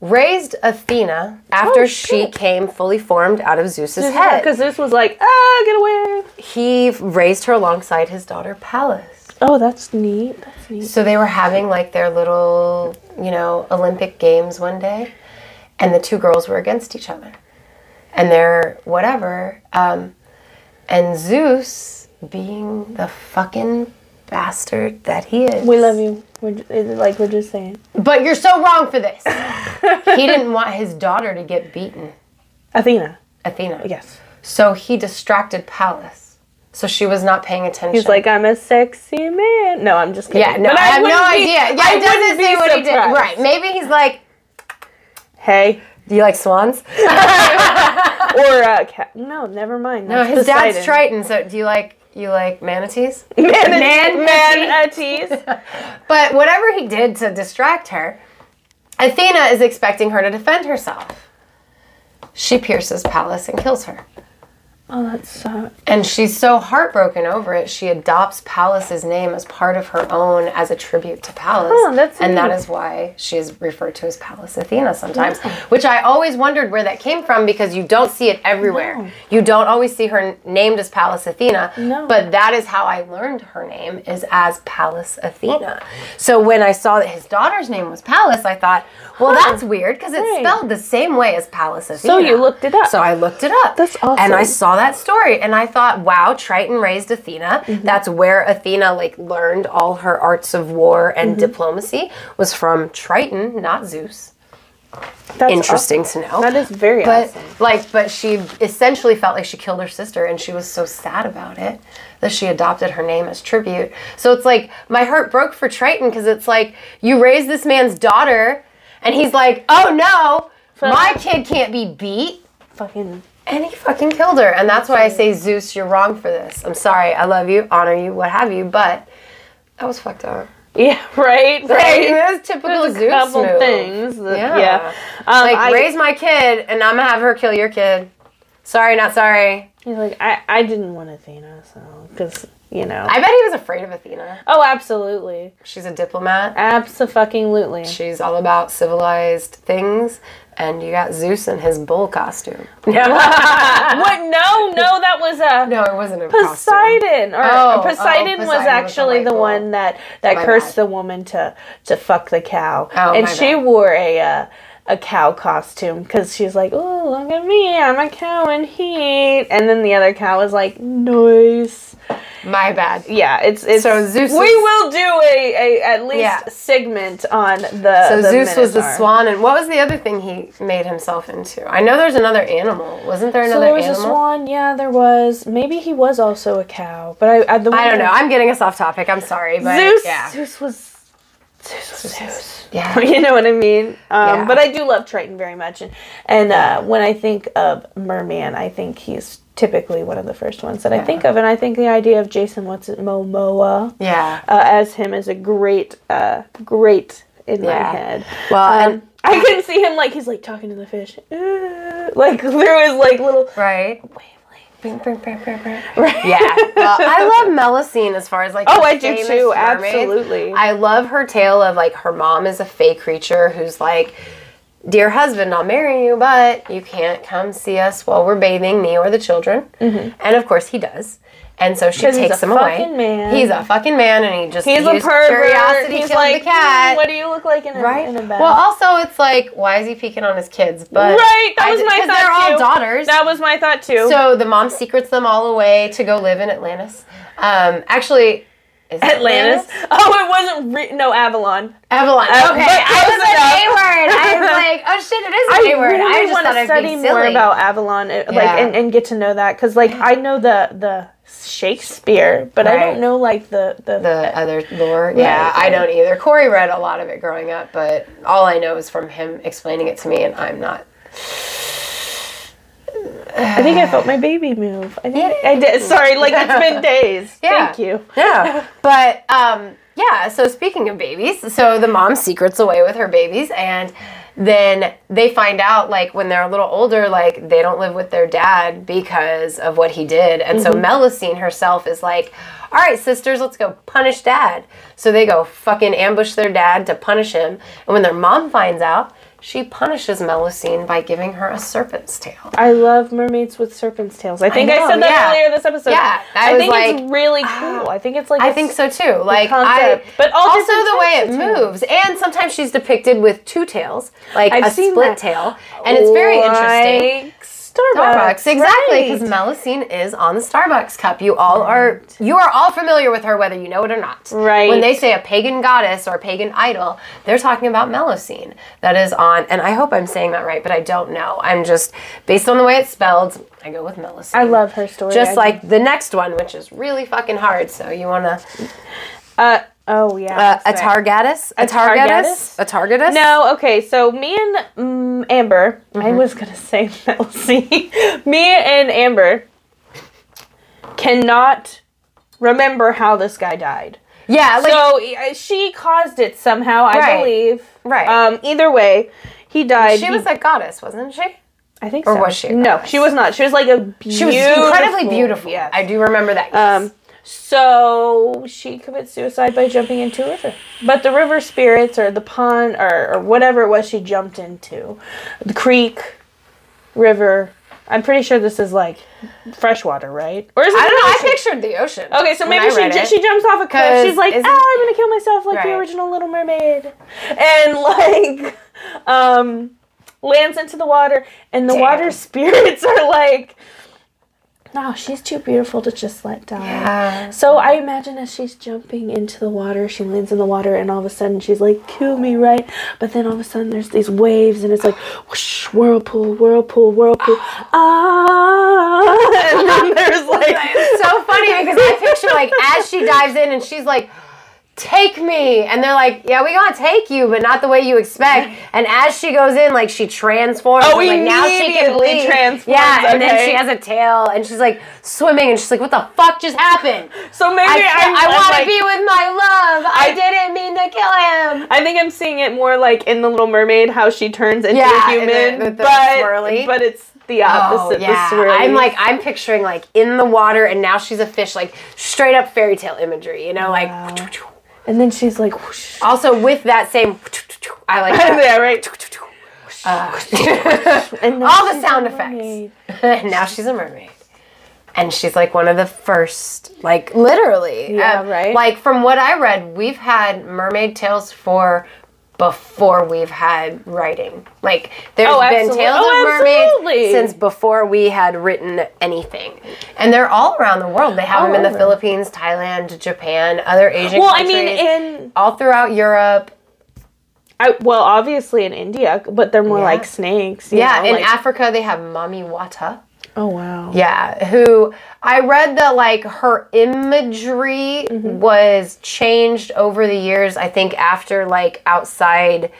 raised Athena after Oh, she came fully formed out of Zeus's head. Because this was like, ah, get away. He raised her alongside his daughter Pallas. Oh, that's neat. So they were having like their little, you know, Olympic games one day, and the two girls were against each other, and they're whatever. Um, and Zeus, being the fucking bastard that he is, We love you. We're ju- it's like we're just saying. But you're so wrong for this. he didn't want his daughter to get beaten, Athena. Athena. Yes. So he distracted Pallas, so she was not paying attention. He's like, I'm a sexy man. No, I'm just kidding. yeah, no, But I, have no be- idea. Yeah, I it doesn't say what he did. Right? Maybe he's like, Hey. do you like swans? Or uh, cat. No, never mind. No, That's his dad's Triton. So do you like you like manatees? Man, Man- manatees. But whatever he did to distract her, Athena is expecting her to defend herself. She pierces Pallas and kills her. Oh, that sucks. And she's so heartbroken over it, she adopts Pallas's name as part of her own as a tribute to Pallas. Huh, that's and that is why she is referred to as Pallas Athena sometimes. Which I always wondered where that came from because you don't see it everywhere. No. You don't always see her named as Pallas Athena. No. But that is how I learned her name is as Pallas Athena. So when I saw that his daughter's name was Pallas, I thought, well, Huh. that's weird because it's Right. spelled the same way as Pallas Athena. So you looked it up. So I looked it up. That's awesome. And I awesome. Saw that story and I thought, wow, Triton raised Athena. Mm-hmm. That's where Athena like learned all her arts of war and Mm-hmm. diplomacy was from Triton, not Zeus. That's Interesting awesome. to know. That is very but awesome. like but she essentially felt like she killed her sister and she was so sad about it that she adopted her name as tribute. So it's like my heart broke for Triton because it's like you raised this man's daughter and he's like, "Oh no, my kid can't be beat." Fucking. And he fucking killed her. And that's why I say, Zeus, you're wrong for this. I'm sorry. I love you, honor you, what have you, but that was fucked up. Yeah, right. Right? Right. That was typical There's Zeus couple move. things. That, Yeah. yeah. Um, Like, I- raise my kid, and I'm gonna have her kill your kid. Sorry, not sorry. He's like, I, I didn't want Athena, so because you know. I bet he was afraid of Athena. oh, absolutely, She's a diplomat. absolutely. She's all about civilized things, and you got Zeus in his bull costume. what? No, no, that was a. no, it wasn't a costume. Poseidon, or Oh, oh, Poseidon, Poseidon was was actually the bull. one that that My cursed bad. the woman to to fuck the cow, Oh, and she bad. wore a uh, a cow costume because she's like, oh look at me, I'm a cow in heat, and then the other cow was like, nice. My bad. Yeah, it's it's. So Zeus We is- will do a, a at least Yeah. segment on the. So the Zeus was the swan, and what was the other thing he made himself into? I know there's another animal. Wasn't there another? So there was animal? a swan. Yeah, there was. Maybe he was also a cow, but I at the I don't know. I'm getting us off topic. I'm sorry, but Zeus. yeah, Zeus was. Zeus was Zeus. yeah. You know what I mean? Um, Yeah. But I do love Triton very much, and and uh, when I think of merman, I think he's typically one of the first ones that I think of, and I think the idea of Jason what's it Momoa Yeah. uh, as him is a great, uh, great in my head. Well, Um, and I can see him like he's like talking to the fish, uh, like through his like little right. wavelength. Yeah. Well, I love Melusine as far as like. Oh, I do too. mermaids. Absolutely. I love her tale of like her mom is a fey creature who's like, "Dear husband, I'll marry you, but you can't come see us while we're bathing, me or the children." And of course he does. And so she Mm-hmm. takes a him away. fucking man. He's a fucking man, and he just He's a pervert. Curiosity He's like, the cat. "Hmm, what do you look like in a, Right. in a bed? Well, also it's like, why is he peeking on his kids? But right. That was d- my thought They're all daughters. That was my thought too. So the mom secrets them all away to go live in Atlantis. Um, actually, is it Atlantis. Oh, it wasn't re- no Avalon. Avalon. Uh, Okay, but I was close an. A word. I was like, oh shit, it is I an A word. really I just want to I'd study be more about Avalon, uh, like Yeah. and, and get to know that because like I know the the Shakespeare, but I don't know like the the, the other lore. Yeah, I don't either. Corey read a lot of it growing up, but all I know is from him explaining it to me, and I'm not. I think I felt my baby move. I think I did. Sorry, like it's been days. Yeah. Thank you. Yeah. but um yeah, so speaking of babies, so the mom secrets away with her babies and then they find out like when they're a little older like they don't live with their dad because of what he did. And so Melusine herself is like, "All right, sisters, let's go punish dad." So they go fucking ambush their dad to punish him. And when their mom finds out, she punishes Melusine by giving her a serpent's tail. I love mermaids with serpents' tails. I think I, know, said that yeah. earlier this episode. Yeah, I I, think like, it's really ah. cool. I think it's like I think so too. Like concept. I, But also the way it moves, and sometimes she's depicted with two tails, like I've a split that. tail, and it's very interesting. Starbucks, Starbucks, exactly, right. because Melusine is on the Starbucks cup. You all are, you are all familiar with her, whether you know it or not. Right. When they say a pagan goddess or a pagan idol, they're talking about Melusine. That is on, and I hope I'm saying that right, but I don't know. I'm just based on the way it's spelled. I go with Melusine. I love her story. Just I like the next one, which is really fucking hard. So you want to Uh, oh yeah. uh, a right. targatus? A Targatus? targatus? A targatus? No, okay. So me and um, Amber, I Mm-hmm. was gonna say Melcy. me and Amber cannot remember how this guy died. Yeah, like so uh, she caused it somehow, I Right. believe. Right. Um. Either way, he died. she He- was a goddess, wasn't she? I think. or so. was she No, she was not. She was like a. Beautiful, She was incredibly beautiful. Yes. I do remember that. yes. Um, so she commits suicide by jumping into a river. But the river spirits or the pond or, or whatever it was she jumped into, the creek, river. I'm pretty sure this is like freshwater, right? Or is it? I don't know. I pictured the ocean. Okay, so maybe she it. she jumps off a cliff. She's like, ah, I'm gonna kill myself like the original Little Mermaid, and like, um, lands into the water, and the Damn. water spirits are like, no, she's too beautiful to just let die. Yeah. So I imagine as she's jumping into the water, she lands in the water, and all of a sudden she's like, "Kill me, right?" But then all of a sudden there's these waves, and it's like whoosh, whirlpool, whirlpool, whirlpool, ah, and then there's like It's so funny because I picture like as she dives in and she's like, "Take me," and they're like, "Yeah, we gonna take you, but not the way you expect." And as she goes in, like she transforms. Oh, and, like now she can immediately leave. transforms, Yeah, and then she has a tail and she's like swimming and she's like, "What the fuck just happened?" So maybe I, I, I want to like- be with my love. I, I- didn't mean to kill him. I think I'm seeing it more like in the Little Mermaid, how she turns into Yeah, a human, and the- the but swirly. but it's the opposite. Oh, yeah. The. I'm like, I'm picturing like in the water, and now she's a fish, like straight up fairy tale imagery, you know, like. And then she's like, whoosh. Also, with that same, I like that. yeah, right. Uh, And all the she's sound effects. and now she's a mermaid. And she's like one of the first, like literally. Yeah, Uh, right. Like from what I read, we've had mermaid tales for before we've had writing. Like there's Oh, been tales oh, of mermaids since before we had written anything. And they're all around the world. They have All them in the. Oh. Philippines, Thailand, Japan, other Asian Well, I mean, in all throughout Europe. I, well, obviously in India, but they're more Yeah. like snakes. you Yeah, know, in like- Africa they have Mami Wata. Oh wow. Yeah, who I read that like her imagery Mm-hmm. was changed over the years. I think after like outside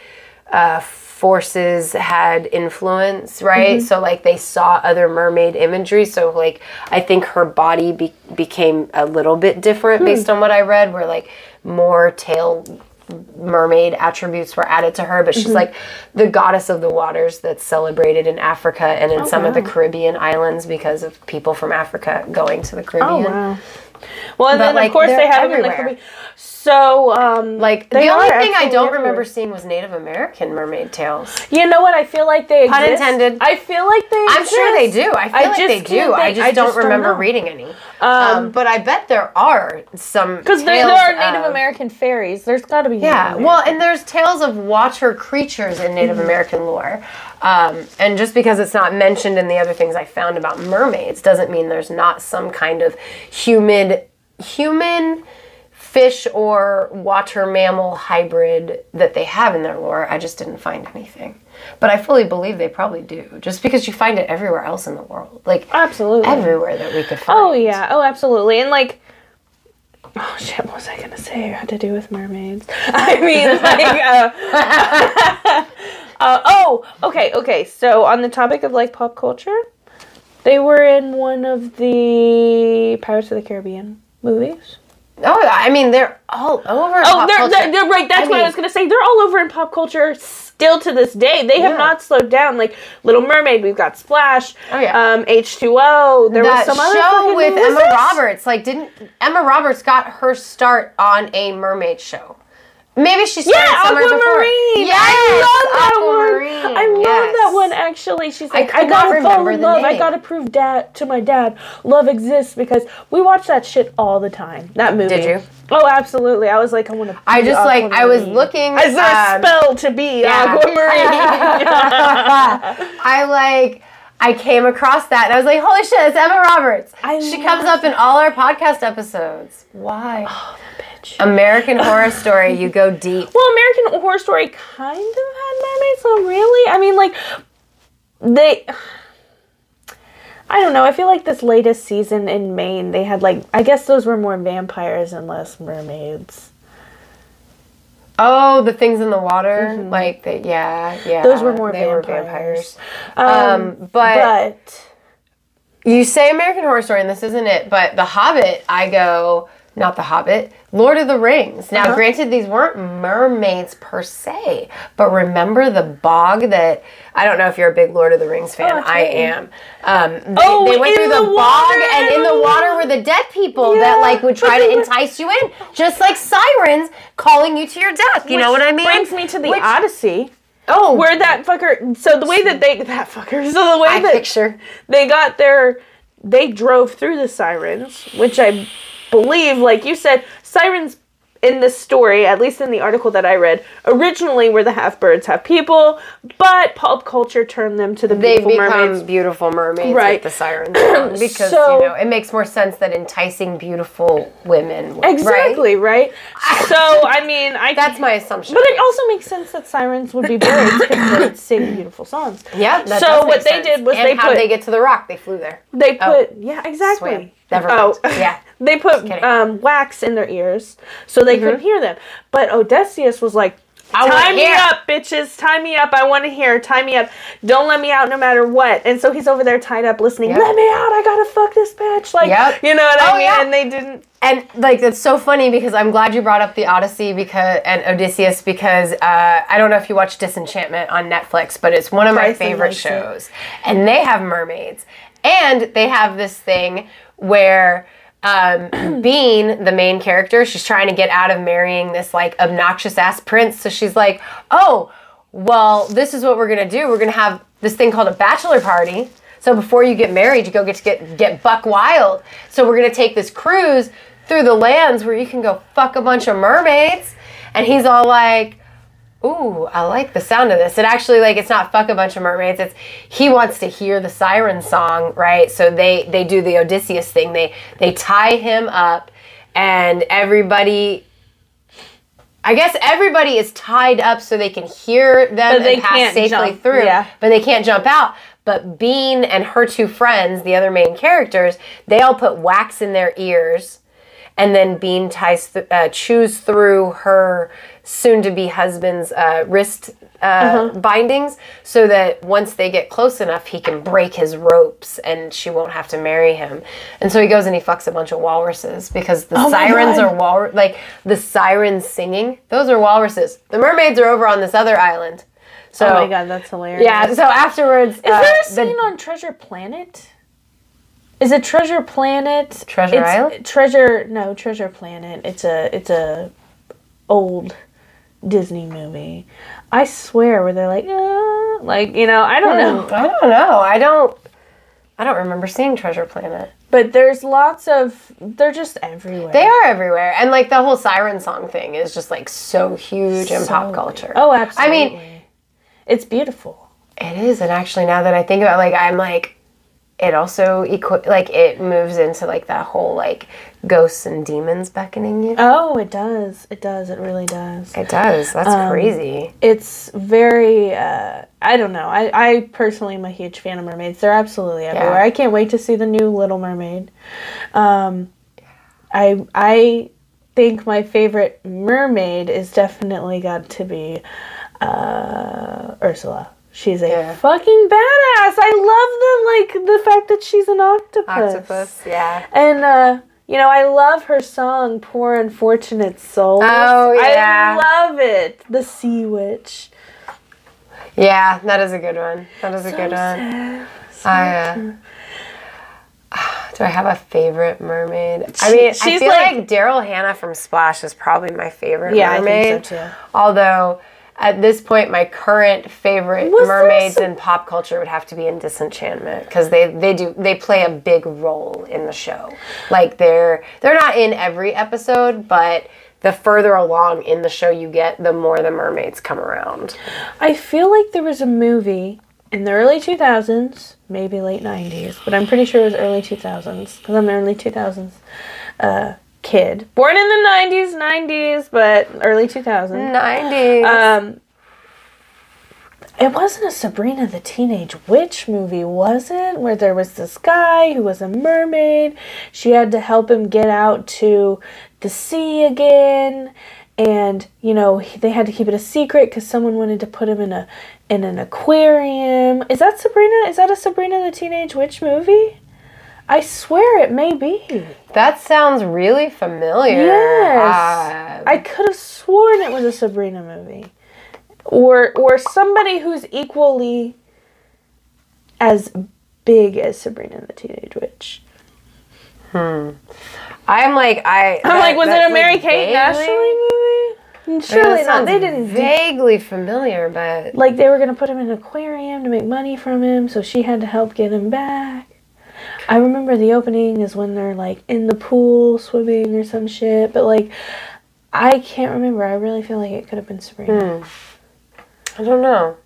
uh, forces had influence, right? Mm-hmm. So like they saw other mermaid imagery. So like I think her body be- became a little bit different Hmm. based on what I read, where like more tail mermaid attributes were added to her, but Mm-hmm. she's like the goddess of the waters that's celebrated in Africa and in some of the Oh. Caribbean islands because of people from Africa going to the Oh Caribbean. wow. Well, and But, then like, of course they have them in the everywhere. Caribbean. So, um, Like the only thing I don't everywhere. remember seeing was Native American mermaid tales. You know what? I feel like they Pun exist. intended. I feel like they. I'm sure they do. I feel I like they do. can't I just I don't just don't remember reading any. Um, but I bet there are some Because there, there are Native of- American fairies. There's got to be. Yeah, well, and there's tales of water creatures in Native. American lore. Um, and just because it's not mentioned in the other things I found about mermaids doesn't mean there's not some kind of human human fish or water mammal hybrid that they have in their lore. I just didn't find anything. But I fully believe they probably do. Just because you find it everywhere else in the world. Like absolutely. everywhere that we could find. Oh yeah. Oh, absolutely. And like. Oh shit! What was I gonna say? It had to do with mermaids. I mean, like, uh, uh, oh, okay, okay. So on the topic of like pop culture, they were in one of the Pirates of the Caribbean movies. Oh, I mean, they're all over. Oh, pop they're, culture. they're, they're right. That's I what I was gonna say. They're all over in pop culture still to this day. They have Yeah. not slowed down. Like Little Mermaid, we've got Splash. Oh, yeah. Um, H two O. There that was some other show with Emma? Roberts. Like, didn't Emma Roberts got her start on a mermaid show? Maybe she started Yeah, before. Aquamarine. Yes, I love that Aquamarine. one. I love yes. that one. Actually, she's like, could I, gotta fall in love. I gotta prove dad to my dad love exists because we watch that shit all the time. That movie. Did you? Oh, absolutely. I was like, I want to. I just like I was looking. Is there a um, spell to be yeah. Aquamarine? I like. I came across that and I was like, "Holy shit, it's Emma Roberts!" I she comes up in all our podcast episodes. Why? Oh, bitch. American Horror Story, you go deep. Well, American Horror Story kind of had mermaids, so really, I mean, like they. I don't know. I feel like this latest season in Maine, they had like I guess those were more vampires and less mermaids. Oh, the things in the water, like the yeah, yeah. Mm-hmm. Those were more they were vampires. vampires. Um, but, But you say American Horror Story, and this isn't it. But The Hobbit, I go not The Hobbit, Lord of the Rings. Now, Uh-huh. granted, these weren't mermaids per se, but remember the bog that I don't know if you're a big Lord of the Rings fan. Oh, I am. Um, they, Oh, they went through the, the bog, and in the water were the dead people that like would try to entice you in, just like sirens calling you to your death. You know what I mean? Brings me to the Which- Odyssey, Oh, where that fucker. So the way that they that fucker. So the way I that picture. they got their they drove through the sirens which i believe like you said sirens in this story at least in the article that i read originally were the half birds half people but pop culture turned them to the They beautiful become mermaids beautiful mermaids Right. with the sirens because So- you know it makes more sense that enticing beautiful women. would- exactly right, so i mean i That's my assumption. but it also makes sense that sirens would be birds because birds sing beautiful songs yeah. So what they sense. did was and they how put they get to the rock? They flew there. They Oh. put yeah exactly. Never oh. Yeah. they put um, wax in their ears so they could hear them. But Odysseus was like, I "Tie me hear." up, bitches! Tie me up! I want to hear. Tie me up! Don't let me out, no matter what." And so he's over there tied up, listening. Yep. Let me out! I gotta fuck this bitch! Like Yep. you know what I Oh, mean? yeah. And they didn't. And like that's so funny because I'm glad you brought up the Odyssey because and Odysseus because uh, I don't know if you watch Disenchantment on Netflix, but it's one of my favorite it. shows. And they have mermaids, and they have this thing where. Um, the main character, she's trying to get out of marrying this like obnoxious ass prince. So she's like, "Oh, well, this is what we're gonna do. We're gonna have this thing called a bachelor party. So before you get married, you go get to get get buck wild. So we're gonna take this cruise through the lands where you can go fuck a bunch of mermaids." And he's all like, "Ooh, I like the sound of this." It actually like it's not fuck a bunch of mermaids. It's he wants to hear the siren song, right? So they they do the Odysseus thing. They they tie him up, and everybody I guess everybody is tied up so they can hear them But they and pass safely jump, through, yeah. but they can't jump out. But Bean and her two friends, the other main characters, they all put wax in their ears. And then Bean ties th- uh, chews through her soon-to-be husband's uh, wrist uh, bindings, so that once they get close enough, he can break his ropes, and she won't have to marry him. And so he goes and he fucks a bunch of walruses because the Oh sirens are wal like the sirens singing. Those are walruses. The mermaids are over on this other island. So Oh my god, that's hilarious. yeah. So afterwards, Is there a the- scene on Treasure Planet? Is it Treasure Planet? Treasure It's- Island? Treasure no, Treasure Planet. It's a it's a old Disney movie. I swear where they're like, uh, like, you know, I don't know. I don't know. I don't. I don't remember seeing Treasure Planet. But there's lots of they're just everywhere. They are everywhere, and like the whole siren song thing is just like so huge in pop So- culture. Oh, absolutely. I mean, it's beautiful. it is, and actually, now that I think about, it, like, I'm like, it also equi- like it moves into like that whole like ghosts and demons beckoning you. Oh, it does. It does. It really does. It does. That's Um, crazy. it's very uh, i don't know I, I personally am a huge fan of mermaids they're absolutely everywhere i can't wait to see the new little mermaid um, i i think my favorite mermaid is definitely got to be uh, ursula she's a Yeah. fucking badass i love the like the fact that she's an octopus Octopus, yeah. and uh you know, I love her song "Poor Unfortunate Soul. Oh, yeah. I love it. The Sea Witch. Yeah, that is a good one. That is a good one. I, uh, do I have a favorite mermaid? I She- mean, I feel like- like, Daryl Hannah from Splash is probably my favorite Yeah, I think so too. Although at this point, my current favorite Was mermaids some- in pop culture would have to be in Disenchantment because they they do they play a big role in the show. Like they're they're not in every episode, but the further along in the show you get, the more the mermaids come around. I feel like there was a movie in the early 2000s, maybe late 90s, but I'm pretty sure it was early 2000s because I'm early 2000s uh, kid. Born in the 90s, 90s, but early 2000s. Nineties. Um, it wasn't a Sabrina the Teenage Witch movie, was it? Where there was this guy who was a mermaid. She had to help him get out to the sea again. And you know they had to keep it a secret because someone wanted to put him in a in an aquarium. Is that Sabrina? Is that a Sabrina the Teenage Witch movie? I swear it may be. That sounds really familiar. Yes. Uh, I could have sworn it was a Sabrina movie. Or or somebody who's equally as big as Sabrina the Teenage Witch. Hmm. I'm like I. I'm like, was it a Mary like, Kate Ashley movie? Surely that not. They didn't do- vaguely familiar, but like they were gonna put him in an aquarium to make money from him, so she had to help get him back. I remember the opening is when they're like in the pool swimming or some shit, but like I can't remember. I really feel like it could have been Sabrina. I don't know.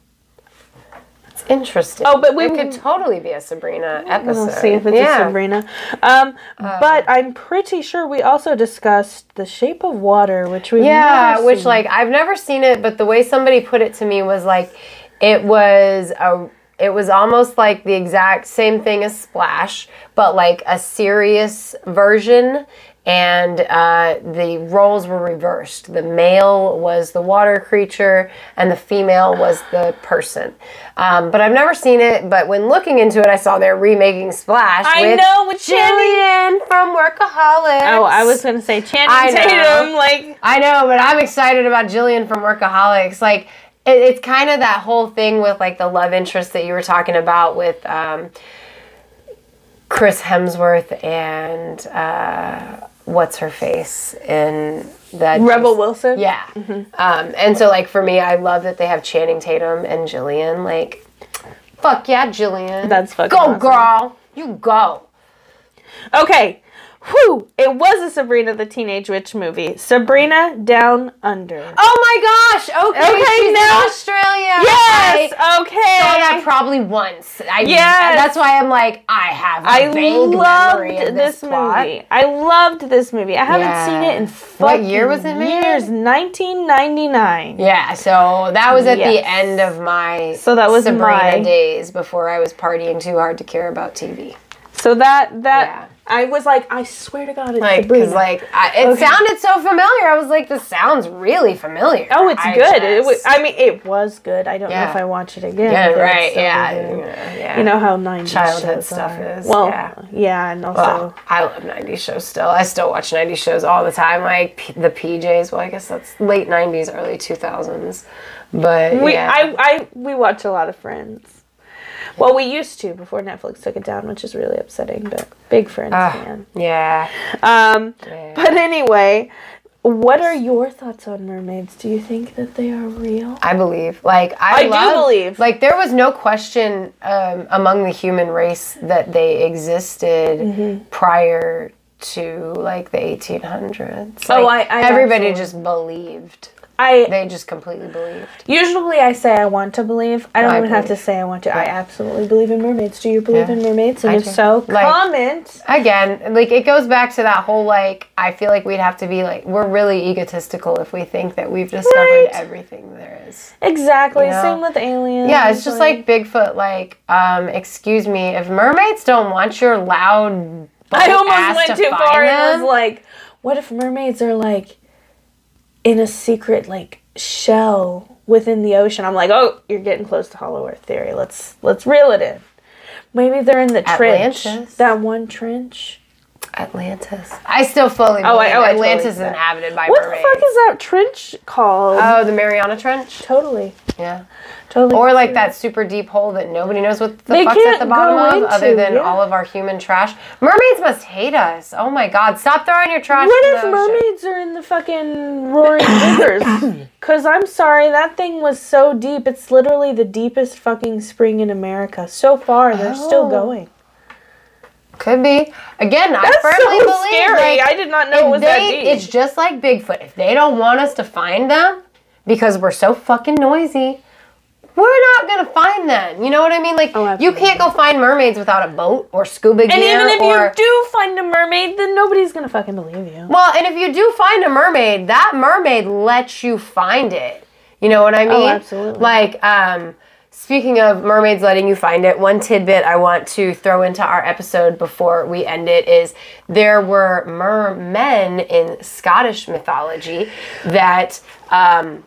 It's interesting. Oh, but we- it could totally be a Sabrina episode. We'll see if it's yeah. a Sabrina. Um, but I'm pretty sure we also discussed The Shape of Water, which we Yeah, which like I've never seen it, but the way somebody put it to me was like it was a it was almost like the exact same thing as Splash, but like a serious version. And uh, the roles were reversed. The male was the water creature, and the female was the person. Um, but I've never seen it. But when looking into it, I saw they're remaking Splash. I with know, with Jillian from Workaholics. Oh, I was gonna say Channing I know. Tatum. Like, I know, but I'm excited about Jillian from Workaholics. Like, it, it's kind of that whole thing with like the love interest that you were talking about with um, Chris Hemsworth and uh, what's her face in that Rebel Wilson. Yeah, um, and so like for me, I love that they have Channing Tatum and Jillian. Like, fuck yeah, Jillian. That's fucking go, awesome. girl. You go. Okay. Whew. It was a Sabrina the Teenage Witch movie. Sabrina Down Under. Oh my gosh. Okay, Okay, she's now- in Australia. yes. I- okay. saw that probably once. I, Yes. That's why I'm like, I have a I vague loved memory of this, this, movie. I loved this movie. I haven't Yeah. seen it in What year was it made? Years 1999. Yeah, so that was at Yes. the end of my So that was Sabrina my- days before I was partying too hard to care about TV. So that that Yeah. I was like, I swear to God, it's Like, Sabrina. because like I, it Okay. sounded so familiar. I was like, this sounds really familiar. oh, it's I good. It was, I mean, it was good. I don't know if I watch it again. yeah, right. Yeah, yeah, yeah. You know how 90s Childhood stuff are. is, Well, yeah. yeah, and also. Well, I love 90s shows still. I still watch 90s shows all the time. Like P- the PJs. Well, I guess that's late 90s, early 2000s. But We yeah. I, I we watch a lot of Friends. Well, we used to before Netflix took it down, which is really upsetting. But big Friends Ah, fan. yeah. Um, Yeah. but anyway, what are your thoughts on mermaids? Do you think that they are real? I believe. Like I, I do believe. Like there was no question um, among the human race that they existed Mm-hmm. prior to like the 1800s. Oh, I- I everybody absolutely- just believed. I They just completely believed. usually I say I want to believe. I don't even have to say I want to. I absolutely believe in mermaids. Do you believe Yeah. in mermaids? And I if do. so, Like- comment. Again, like it goes back to that whole like I feel like we'd have to be like we're really egotistical if we think that we've discovered Right. everything there is. Exactly. You know? Same with aliens. Yeah, it's just like Bigfoot. Like, um, excuse me, if mermaids don't want your loud, I almost went to too far and them, was like, what if mermaids are like in a secret like shell within the ocean? I'm like, oh, you're getting close to Hollow Earth theory. Let's let's reel it in. Maybe they're in the trench. That one trench. Atlantis. I still fully oh, believe Oh, I- oh, I totally Atlantis is inhabited by mermaids. What the fuck is that trench called? Oh, the Mariana Trench. totally. Yeah. Totally. Or like that super deep hole that nobody knows what the They fuck's at the bottom of, into, other than yeah. all of our human trash. Mermaids must hate us. Oh my god! Stop throwing your trash. What in if the ocean. mermaids are in the fucking roaring rivers? Cause I'm sorry, that thing was so deep. It's literally the deepest fucking spring in America. So far, they're still Oh. going. Could be. Again, I That's firmly so believe. scary. like, I did not know it was they, that deep. It's just like Bigfoot. If they don't want us to find them because we're so fucking noisy, we're not gonna find them. You know what I mean? Like Oh, you can't go find mermaids without a boat or scuba gear. and even if or, you do find a mermaid, then nobody's gonna fucking believe you. well, and if you do find a mermaid, that mermaid lets you find it. You know what I mean? Oh, absolutely. Like, um, speaking of mermaids letting you find it, one tidbit I want to throw into our episode before we end it is there were mermen in Scottish mythology that um,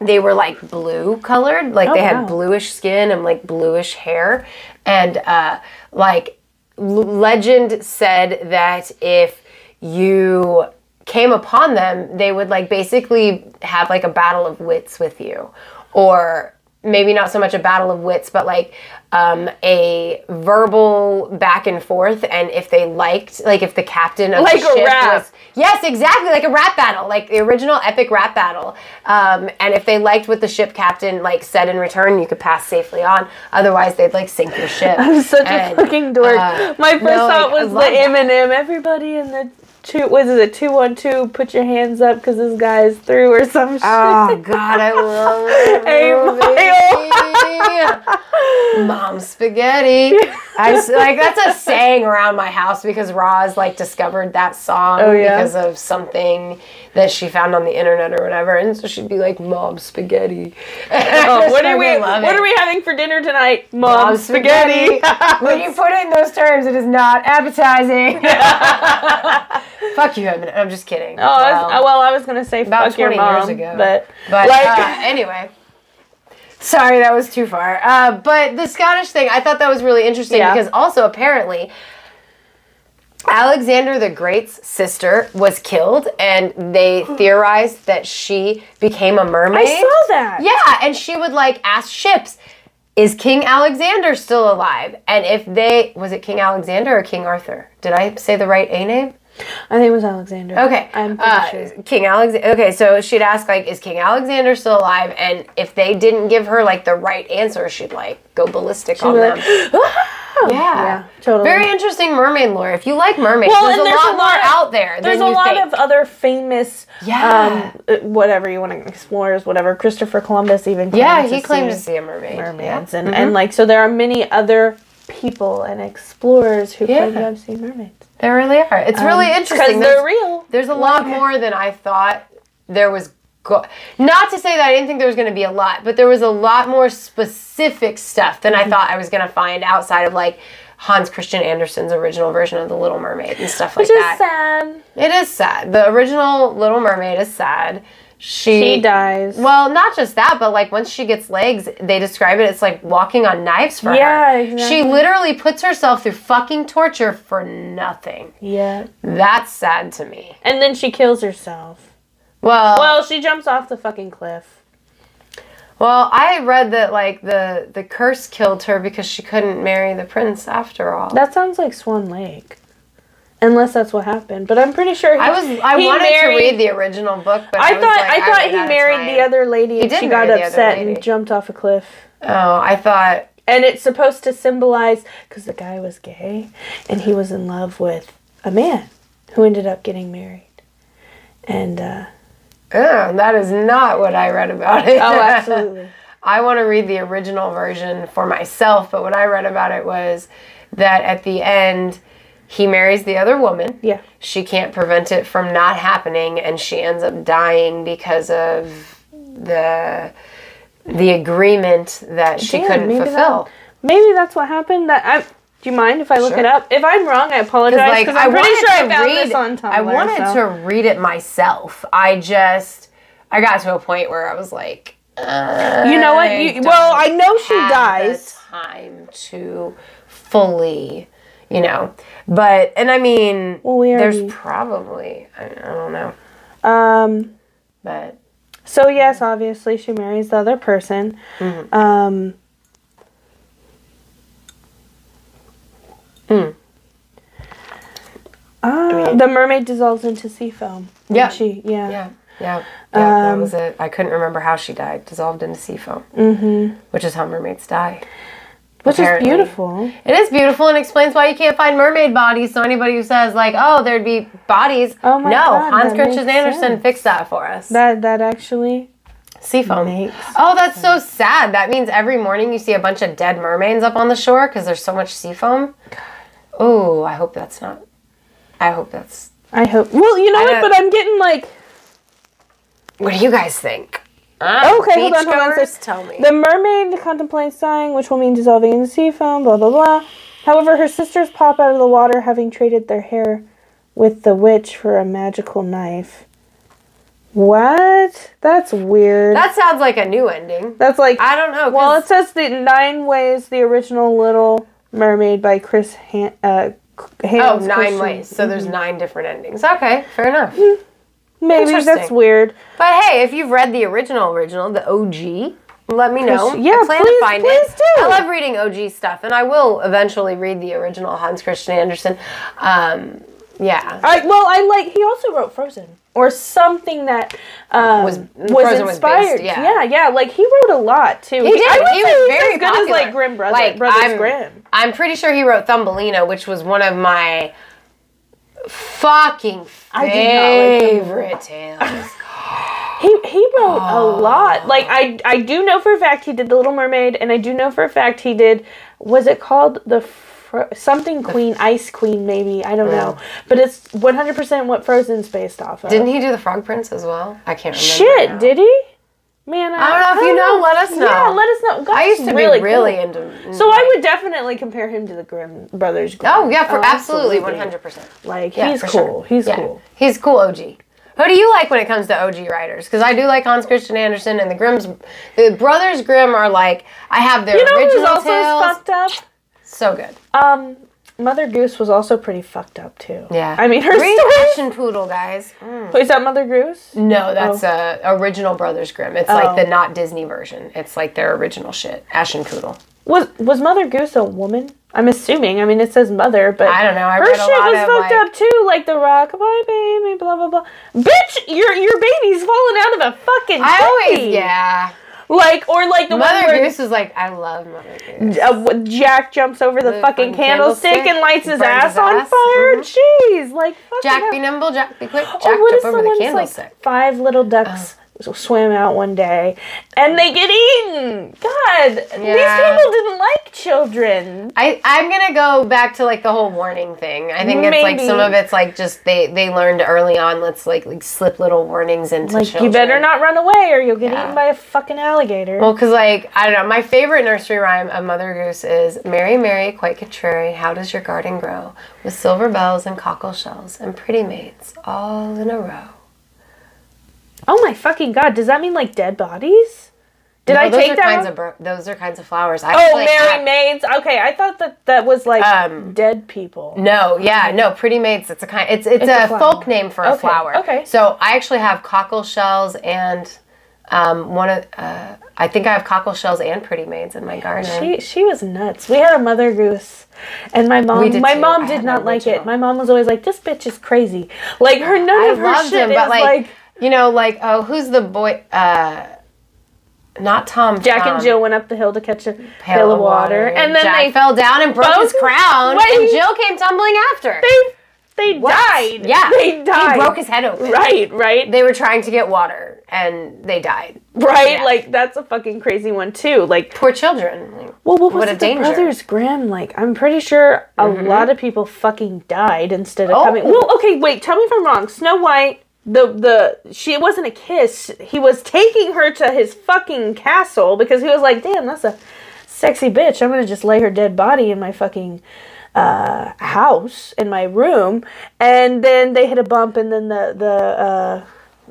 they were like blue colored, like Oh, they had wow. bluish skin and like bluish hair, and uh, like l- legend said that if you came upon them, they would like basically have like a battle of wits with you, or maybe not so much a battle of wits, but like um, a verbal back and forth. And if they liked, like if the captain of Like the a ship rap. was Yes, exactly, like a rap battle, like the original epic rap battle. Um, and if they liked what the ship captain like said in return, you could pass safely on. Otherwise, they'd like sink your ship. I'm such And, a fucking dork. uh, My first no, thought like, was the that. Eminem. Everybody in the two what is it two one two? Put your hands up because this guy is through or some oh, shit. Oh God, I love that movie. Mom spaghetti. I like that's a saying around my house because Roz like discovered that song Oh, yeah? because of something that she found on the internet or whatever, and so she'd be like, "Mom spaghetti." Oh, what are we? What are we having for dinner tonight? Mom, Mom spaghetti. when you put it in those terms, it is not appetizing. Fuck you. I'm just kidding. Oh, I was- well, I was gonna say About fuck your 20 mom, years ago. but But like, uh, anyway. Sorry, that was too far. Uh, but the Scottish thing, I thought that was really interesting Yeah. because also apparently Alexander the Great's sister was killed, and they theorized that she became a mermaid. I saw that. Yeah, and she would like ask ships, "Is King Alexander still alive?" And if they was it King Alexander or King Arthur? Did I say the right A name? I think it was Alexander. Okay. I'm pretty uh, sure. King Alexander. Okay, so she'd ask like, "Is King Alexander still alive?" And if they didn't give her like the right answer, she'd like go ballistic on be them. like, yeah. Yeah, totally. Very interesting mermaid lore. If you like mermaids, Well, there's, and a, there's lot a lot more of- out there. There's a lot think. of other famous, Yeah. um, uh, whatever you want to explorers, whatever. Christopher Columbus even. Claimed yeah, to he claimed see to see a mermaid. mermaids, Yeah. and Mhm. and like so there are many other people and explorers who claim Yeah. to have seen mermaids there really are. It's really because interesting. they're There's- real. There's a lot more than I thought there was. Go- Not to say that I didn't think there was going to be a lot, but there was a lot more specific stuff than Mm-hmm. I thought I was going to find outside of like Hans Christian Andersen's original version of The Little Mermaid and stuff like Which is that. sad. It is sad. The original Little Mermaid is sad. She, She dies. Well, not just that, but like once she gets legs, they describe it It's like walking on knives for Yeah, her. exactly. She literally puts herself through fucking torture for nothing. yeah. That's sad to me. And then she kills herself. Well, Well, she jumps off the fucking cliff. well, I read that like the the curse killed her because she couldn't marry the prince after all. That sounds like Swan Lake. Unless that's what happened, but I'm pretty sure he, I was I wanted married- to read the original book, but I was thought like, I thought he married the other lady and she got marry the other upset and jumped off a cliff. Oh, I thought And it's supposed to symbolize because the guy was gay and he was in love with a man who ended up getting married. And uh, oh, that is not what I read about it. oh, absolutely. I want to read the original version for myself, but what I read about it was that at the end, he marries the other woman. Yeah. She can't prevent it from not happening, and she ends up dying because of the the agreement that she Damn, couldn't maybe fulfill. Maybe that's what happened. That I. Do you mind if I look Sure. it up? If I'm wrong, I apologize like because I'm I pretty wanted sure I to found read, this on Tumblr. I wanted so. to read it myself. I just I got to a point where I was like, uh, You know what? You, well, I know she dies. time to fully, you know. But and I mean, Well, we there's already- probably I, I don't know, Um. but So yes, obviously she marries the other person. Mm-hmm. Um. Hmm. Uh, the mermaid dissolves into sea foam. Yeah. She yeah. yeah, yeah, yeah. that Um, was it. I couldn't remember how she died. Dissolved into sea foam, mm-hmm. which is how mermaids die. Which Apparently. is beautiful. It is beautiful and explains why you can't find mermaid bodies. So anybody who says like, "Oh, there'd be bodies," Oh my no, God, Hans Christian Andersen fixed that for us. That that actually Seafoam. makes Oh, that's so sad. That means every morning you see a bunch of dead mermaids up on the shore because there's so much seafoam. Oh, I hope that's not. I hope that's. I hope. Well, you know what? But I'm getting like What do you guys think? Uh, Okay, hold on, hold on. So Tell me. the mermaid contemplates dying, which will mean dissolving into sea foam. Blah blah blah. However, her sisters pop out of the water, having traded their hair with the witch for a magical knife. What? That's weird. that sounds like a new ending. That's like I don't know. Well, it says the nine ways the original Little Mermaid by Chris Han- uh, oh, Hans nine Christian. ways. So there's nine different endings. Okay, fair enough. Maybe that's weird. But hey, if you've read the original original, the OG, let me know. Yeah, I plan please- to find please it. do. I love reading OG stuff, and I will eventually read the original Hans Christian Andersen. Um, yeah. I well, I like. He also wrote Frozen or something that um, Was- was, Frozen was inspired. based, yeah. yeah, yeah. Like he wrote a lot too. He did. I He was very as good popular. as like Grimm Brothers. Like, Brothers I'm- Grimm. I'm pretty sure he wrote Thumbelina, which was one of my fucking like favorite tales. He he wrote a Oh. lot. Like I I do know for a fact he did The Little Mermaid, and I do know for a fact he did. Was it called the Fro- something Queen, Ice Queen? Maybe I don't know. Oh. But it's one hundred percent what Frozen's based off of. Didn't he do the Frog Prince as well? I can't remember. Shit, now. did he? Man, I, I don't know if you know, let us know. Yeah, let us know. God, I used to really be really cool. into. So I would definitely compare him to the Grimm brothers. Grimm. Oh yeah, for absolutely one hundred percent. Like Yeah, he's cool. sure. He's Yeah. cool. He's cool OG. Who do you like when it comes to OG writers? Because I do like Hans Christian Andersen and the Grimm's. The Brothers Grimm are like I have their You know original who's also tales. fucked up? So good. Um, Mother Goose was also pretty fucked up too. Yeah. I mean her Read story. Aschenputtel, guys. Is that Mother Goose? No, that's uh, original Brothers Grimm. It's Oh. like the not Disney version. It's like their original shit. Aschenputtel. Was was Mother Goose a woman? I'm assuming. I mean, it says mother, but I don't know. I her read a shit was of, fucked like- up too. Like the rockabye baby, blah blah blah. Bitch, your your baby's falling out of a fucking. I always yeah. Like or like the one Mother where Goose is like I love Mother Goose. uh, Jack jumps over the, The fucking fucking candlestick, candlestick, and lights his ass his on ass, fire. mhm. Jeez, like Jack be nimble, Jack be quick, Jack Oh, what jump over the candlestick. like five little ducks swim out one day and they get eaten. God, these people didn't like children. I, I'm gonna go back to like the whole warning thing. I think it's like some of it's like just they they learned early on. Let's like like slip little warnings into Like children. you better not run away or you'll get Yeah. eaten by a fucking alligator. Well, because like I don't know, my favorite nursery rhyme of Mother Goose is "Mary, Mary, quite contrary, how does your garden grow with silver bells and cockle shells and pretty maids all in a row." Oh my fucking god, does that mean like dead bodies? Did No, I those take are that? kinds of those are kinds of flowers. I oh, actually Mary have- Maids. Okay, I thought that that was like Um, dead people. No, yeah, no, pretty maids. It's a kind. It's it's, It's a a, folk name for a Okay, flower. okay. So I actually have cockle shells and um, one of uh, I think I have cockle shells and pretty maids in my garden. She she was nuts. We had a mother goose, and my mom my too. mom did not like it. My mom was always like, "This bitch is crazy." Like her none I of her loved shit him, is but like, like, you know, like oh, who's the boy? Uh, not Tom. Jack Tom. and Jill went up the hill to catch a pail, of water, and then Jack they fell down and broke his crown, Wait. and Jill came tumbling after. they they What? died. Yeah, they died. He broke his head open. Right, right, They were trying to get water, and they died. right. Yeah. Like that's a fucking crazy one too. Like, Poor children. Like, well, what was What a it, the danger. Mm-hmm. Brothers Grimm? Like, I'm pretty sure a lot of people fucking died instead of Oh. coming. Well, okay, wait. Tell me if I'm wrong. Snow White. The the she it wasn't a kiss. He was taking her to his fucking castle because he was like, "Damn, that's a sexy bitch. I'm gonna just lay her dead body in my fucking uh, house in my room." And then they hit a bump, and then the the uh,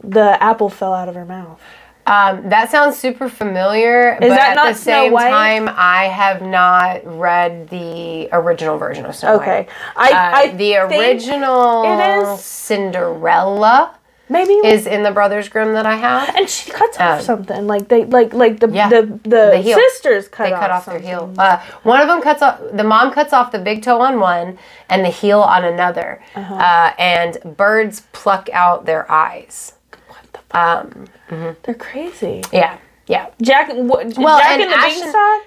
the apple fell out of her mouth. Um, that sounds super familiar. but that at not the Snow same White? time, I have not read the original version of Snow Okay, White. I, Uh, I the think original it is- Cinderella maybe is in the Brothers Grimm that I have. and she cuts off Um, something like they like like the Yeah, the the, the sisters cut They off cut off their something. heel. Uh, one of them cuts off. The mom cuts off the big toe on one and the heel on another, Uh-huh. uh, and birds pluck out their eyes. What the fuck? Um, They're crazy. yeah, yeah. Jack, what, Well, Jack and and the Ashton- Beanstalk.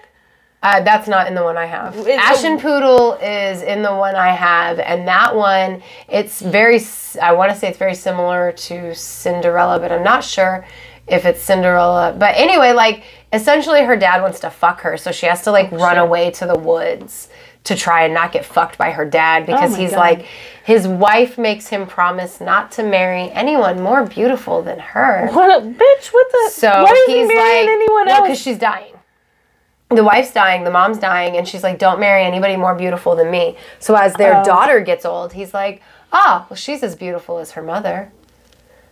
Uh, that's not in the one I have. It's Ashen a- Poodle is in the one I have, and that one, it's very, I want to say it's very similar to Cinderella, but I'm not sure if it's Cinderella. But anyway, like, essentially her dad wants to fuck her, so she has to, like, run away to the woods to try and not get fucked by her dad because my he's God. like, his wife makes him promise not to marry anyone more beautiful than her. What a bitch! What the? So why is he he's marrying like, anyone well, because else? she's dying. The wife's dying, the mom's dying, and she's like, "Don't marry anybody more beautiful than me." So as their Oh. daughter gets old, he's like, "Ah, well, she's as beautiful as her mother."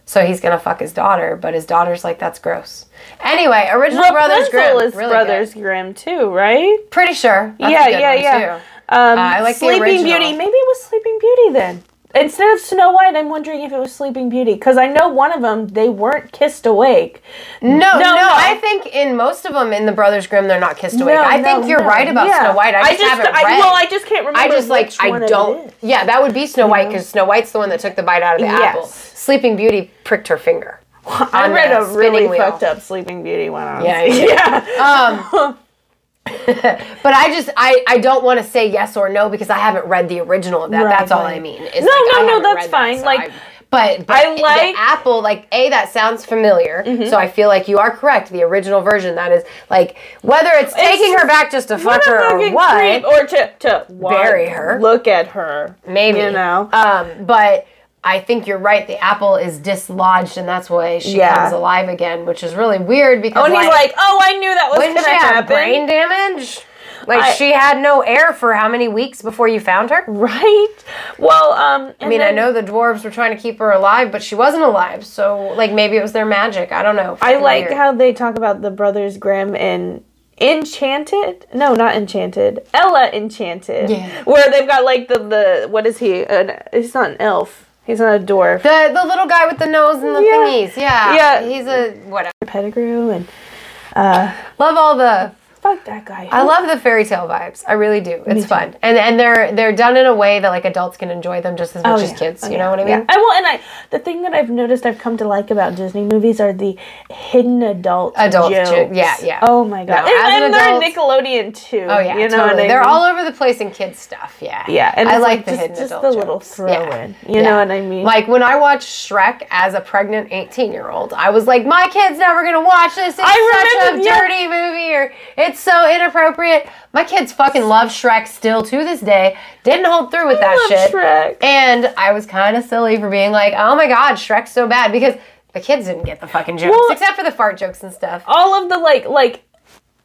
So he's gonna fuck his daughter, but his daughter's like, "That's gross." Anyway, original Brothers Rapunzel Grimm, is really Brothers good. Grimm too, right? Pretty sure. That's yeah, yeah, yeah. Um, Uh, I like Sleeping. Beauty. Maybe it was Sleeping Beauty then. Instead of Snow White, I'm wondering if it was Sleeping Beauty because I know one of them they weren't kissed awake. No, no, no. I think in most of them in the Brothers Grimm, they're not kissed awake. No, I no, think you're no. right about Yeah. Snow White. I just, haven't I, read. Well, I just can't remember. I just like I don't. Yeah, that would be Snow White because Snow White's the one that took the bite out of the Yes. apple. Sleeping Beauty pricked her finger. I read a really wheel. fucked up Sleeping Beauty one. On. Yeah, yeah. yeah. Um, but I just I I don't want to say yes or no because I haven't read the original of that. Right, That's all I mean. It's No, like, no, no, that's read that, fine. so Like, I- but, but I like- Mm-hmm. the apple like a that sounds familiar so i feel like you are correct the original version that is like whether it's, taking her back just to fuck her or what or to to what? Bury her. Look at her. maybe you know. um but I think you're right. The apple is dislodged, and that's why she Yeah. comes alive again, which is really weird because Oh, and he's like, "Oh, I knew that was she have happen." brain damage? Like I- she had no air for how many weeks before you found her? Right. Well, um. I mean, I know the dwarves were trying to keep her alive, but she wasn't alive. So, like, maybe it was their magic. I don't know. I like weird. how they talk about the Brothers Grimm in Enchanted. No, not Enchanted. Ella Enchanted. Yeah. Where they've got like the the what is he? An, he's not an elf. He's not a dwarf. the the little guy with the nose and the Yeah. thingies. Yeah, Yeah. He's a whatever. Pettigrew and uh, Love all the fuck that guy. I love the fairy tale vibes. I really do. It's fun, and and they're they're done in a way that like adults can enjoy them just as much Oh, as kids. Oh, you yeah. know what I Yeah. mean? I will, and I the thing that I've noticed I've come to like about Disney movies are the hidden adult Adult jokes. jo- yeah, yeah. Oh my god, No, and, and they're Nickelodeon too. Oh yeah, you know totally. what I They're mean? all over the place in kids stuff. Yeah, Yeah, and I it's like, the just, hidden just adult the little jokes. throw Yeah. in. You know what I mean? Like when I watched Shrek as a pregnant 18 year old, I was like, my kid's never gonna watch this. It's I such a remember- yeah. dirty movie or it's so inappropriate. My kids fucking love Shrek still to this day. Didn't hold through with that love shit. Shrek. And I was kind of silly for being like, oh my god, Shrek's so bad because the kids didn't get the fucking jokes Well- except for the fart jokes and stuff. all of the like like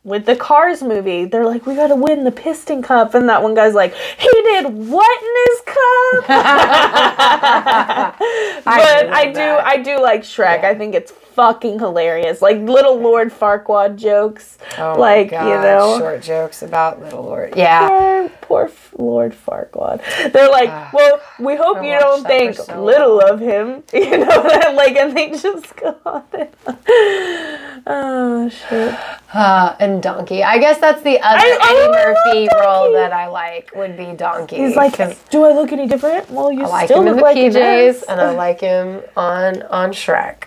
with the Cars movie, they're like, we gotta win the piston cup, and that one guy's like, he did what in his cup? but do I, do, that. I do like Shrek. I think it's fucking hilarious. Like little Lord Farquaad jokes, Oh like God, you know. short jokes about Little Lord. Yeah. Poor, poor Lord Farquaad. They're like, well, we hope you don't think so little of him, you know, like, and they just go on it. Oh shit! Uh, and Donkey. I guess that's the other I- oh, Eddie I Murphy role that I like would be Donkey. He's like, do I look any different? Well, you I like still him in look the like PJs, and I like him on on Shrek.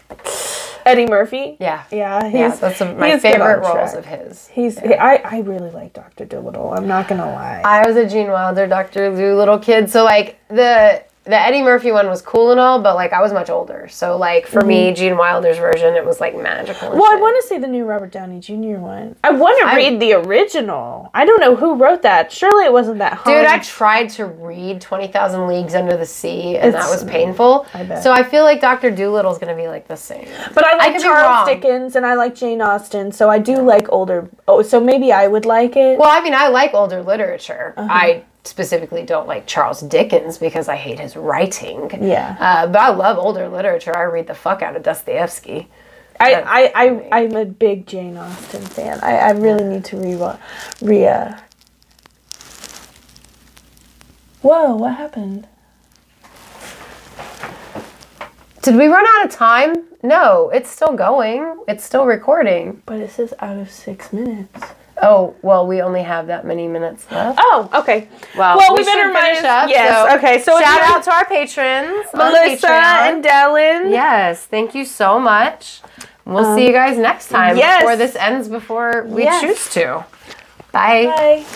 Eddie Murphy. Yeah, Yeah, he's yeah, that's some- my favorite roles of his. He's I I really like Doctor Dolittle. I'm not gonna lie. I was a Gene Wilder, Doctor Dolittle kid, so like the the Eddie Murphy one was cool and all, but like I was much older, so like for me, Gene Wilder's version, it was like magical. And Mm-hmm. well, I want to see the new Robert Downey Jr. one. I want to read the original. I don't know who wrote that. Surely it wasn't that. Hard. Dude, I tried to read 20,000 Leagues Under the Sea, and that was painful. I bet. So I feel like Dr. Dolittle's going to be like the same. But I like be Charles. Dickens and I like Jane Austen, so I do like older. Oh, so maybe I would like it. Well, I mean, I like older literature. Uh-huh. I specifically don't like Charles Dickens because I hate his writing. Yeah. Uh, but I love older literature. I read the fuck out of Dostoevsky. I, I, I, I'm a big Jane Austen fan. I, I really need to re re. Uh... Whoa! What happened? Did we run out of time? No, it's still going. It's still recording. But it says out of six minutes. Oh, well, we only have that many minutes left. Oh, okay. Well, well, we, we better finish up. Yes. so okay. So shout out to our patrons, Melissa and Dallin. Yes, thank you so much. We'll see um, you guys next time yes. before this ends before we Yes. choose to. Bye. Bye.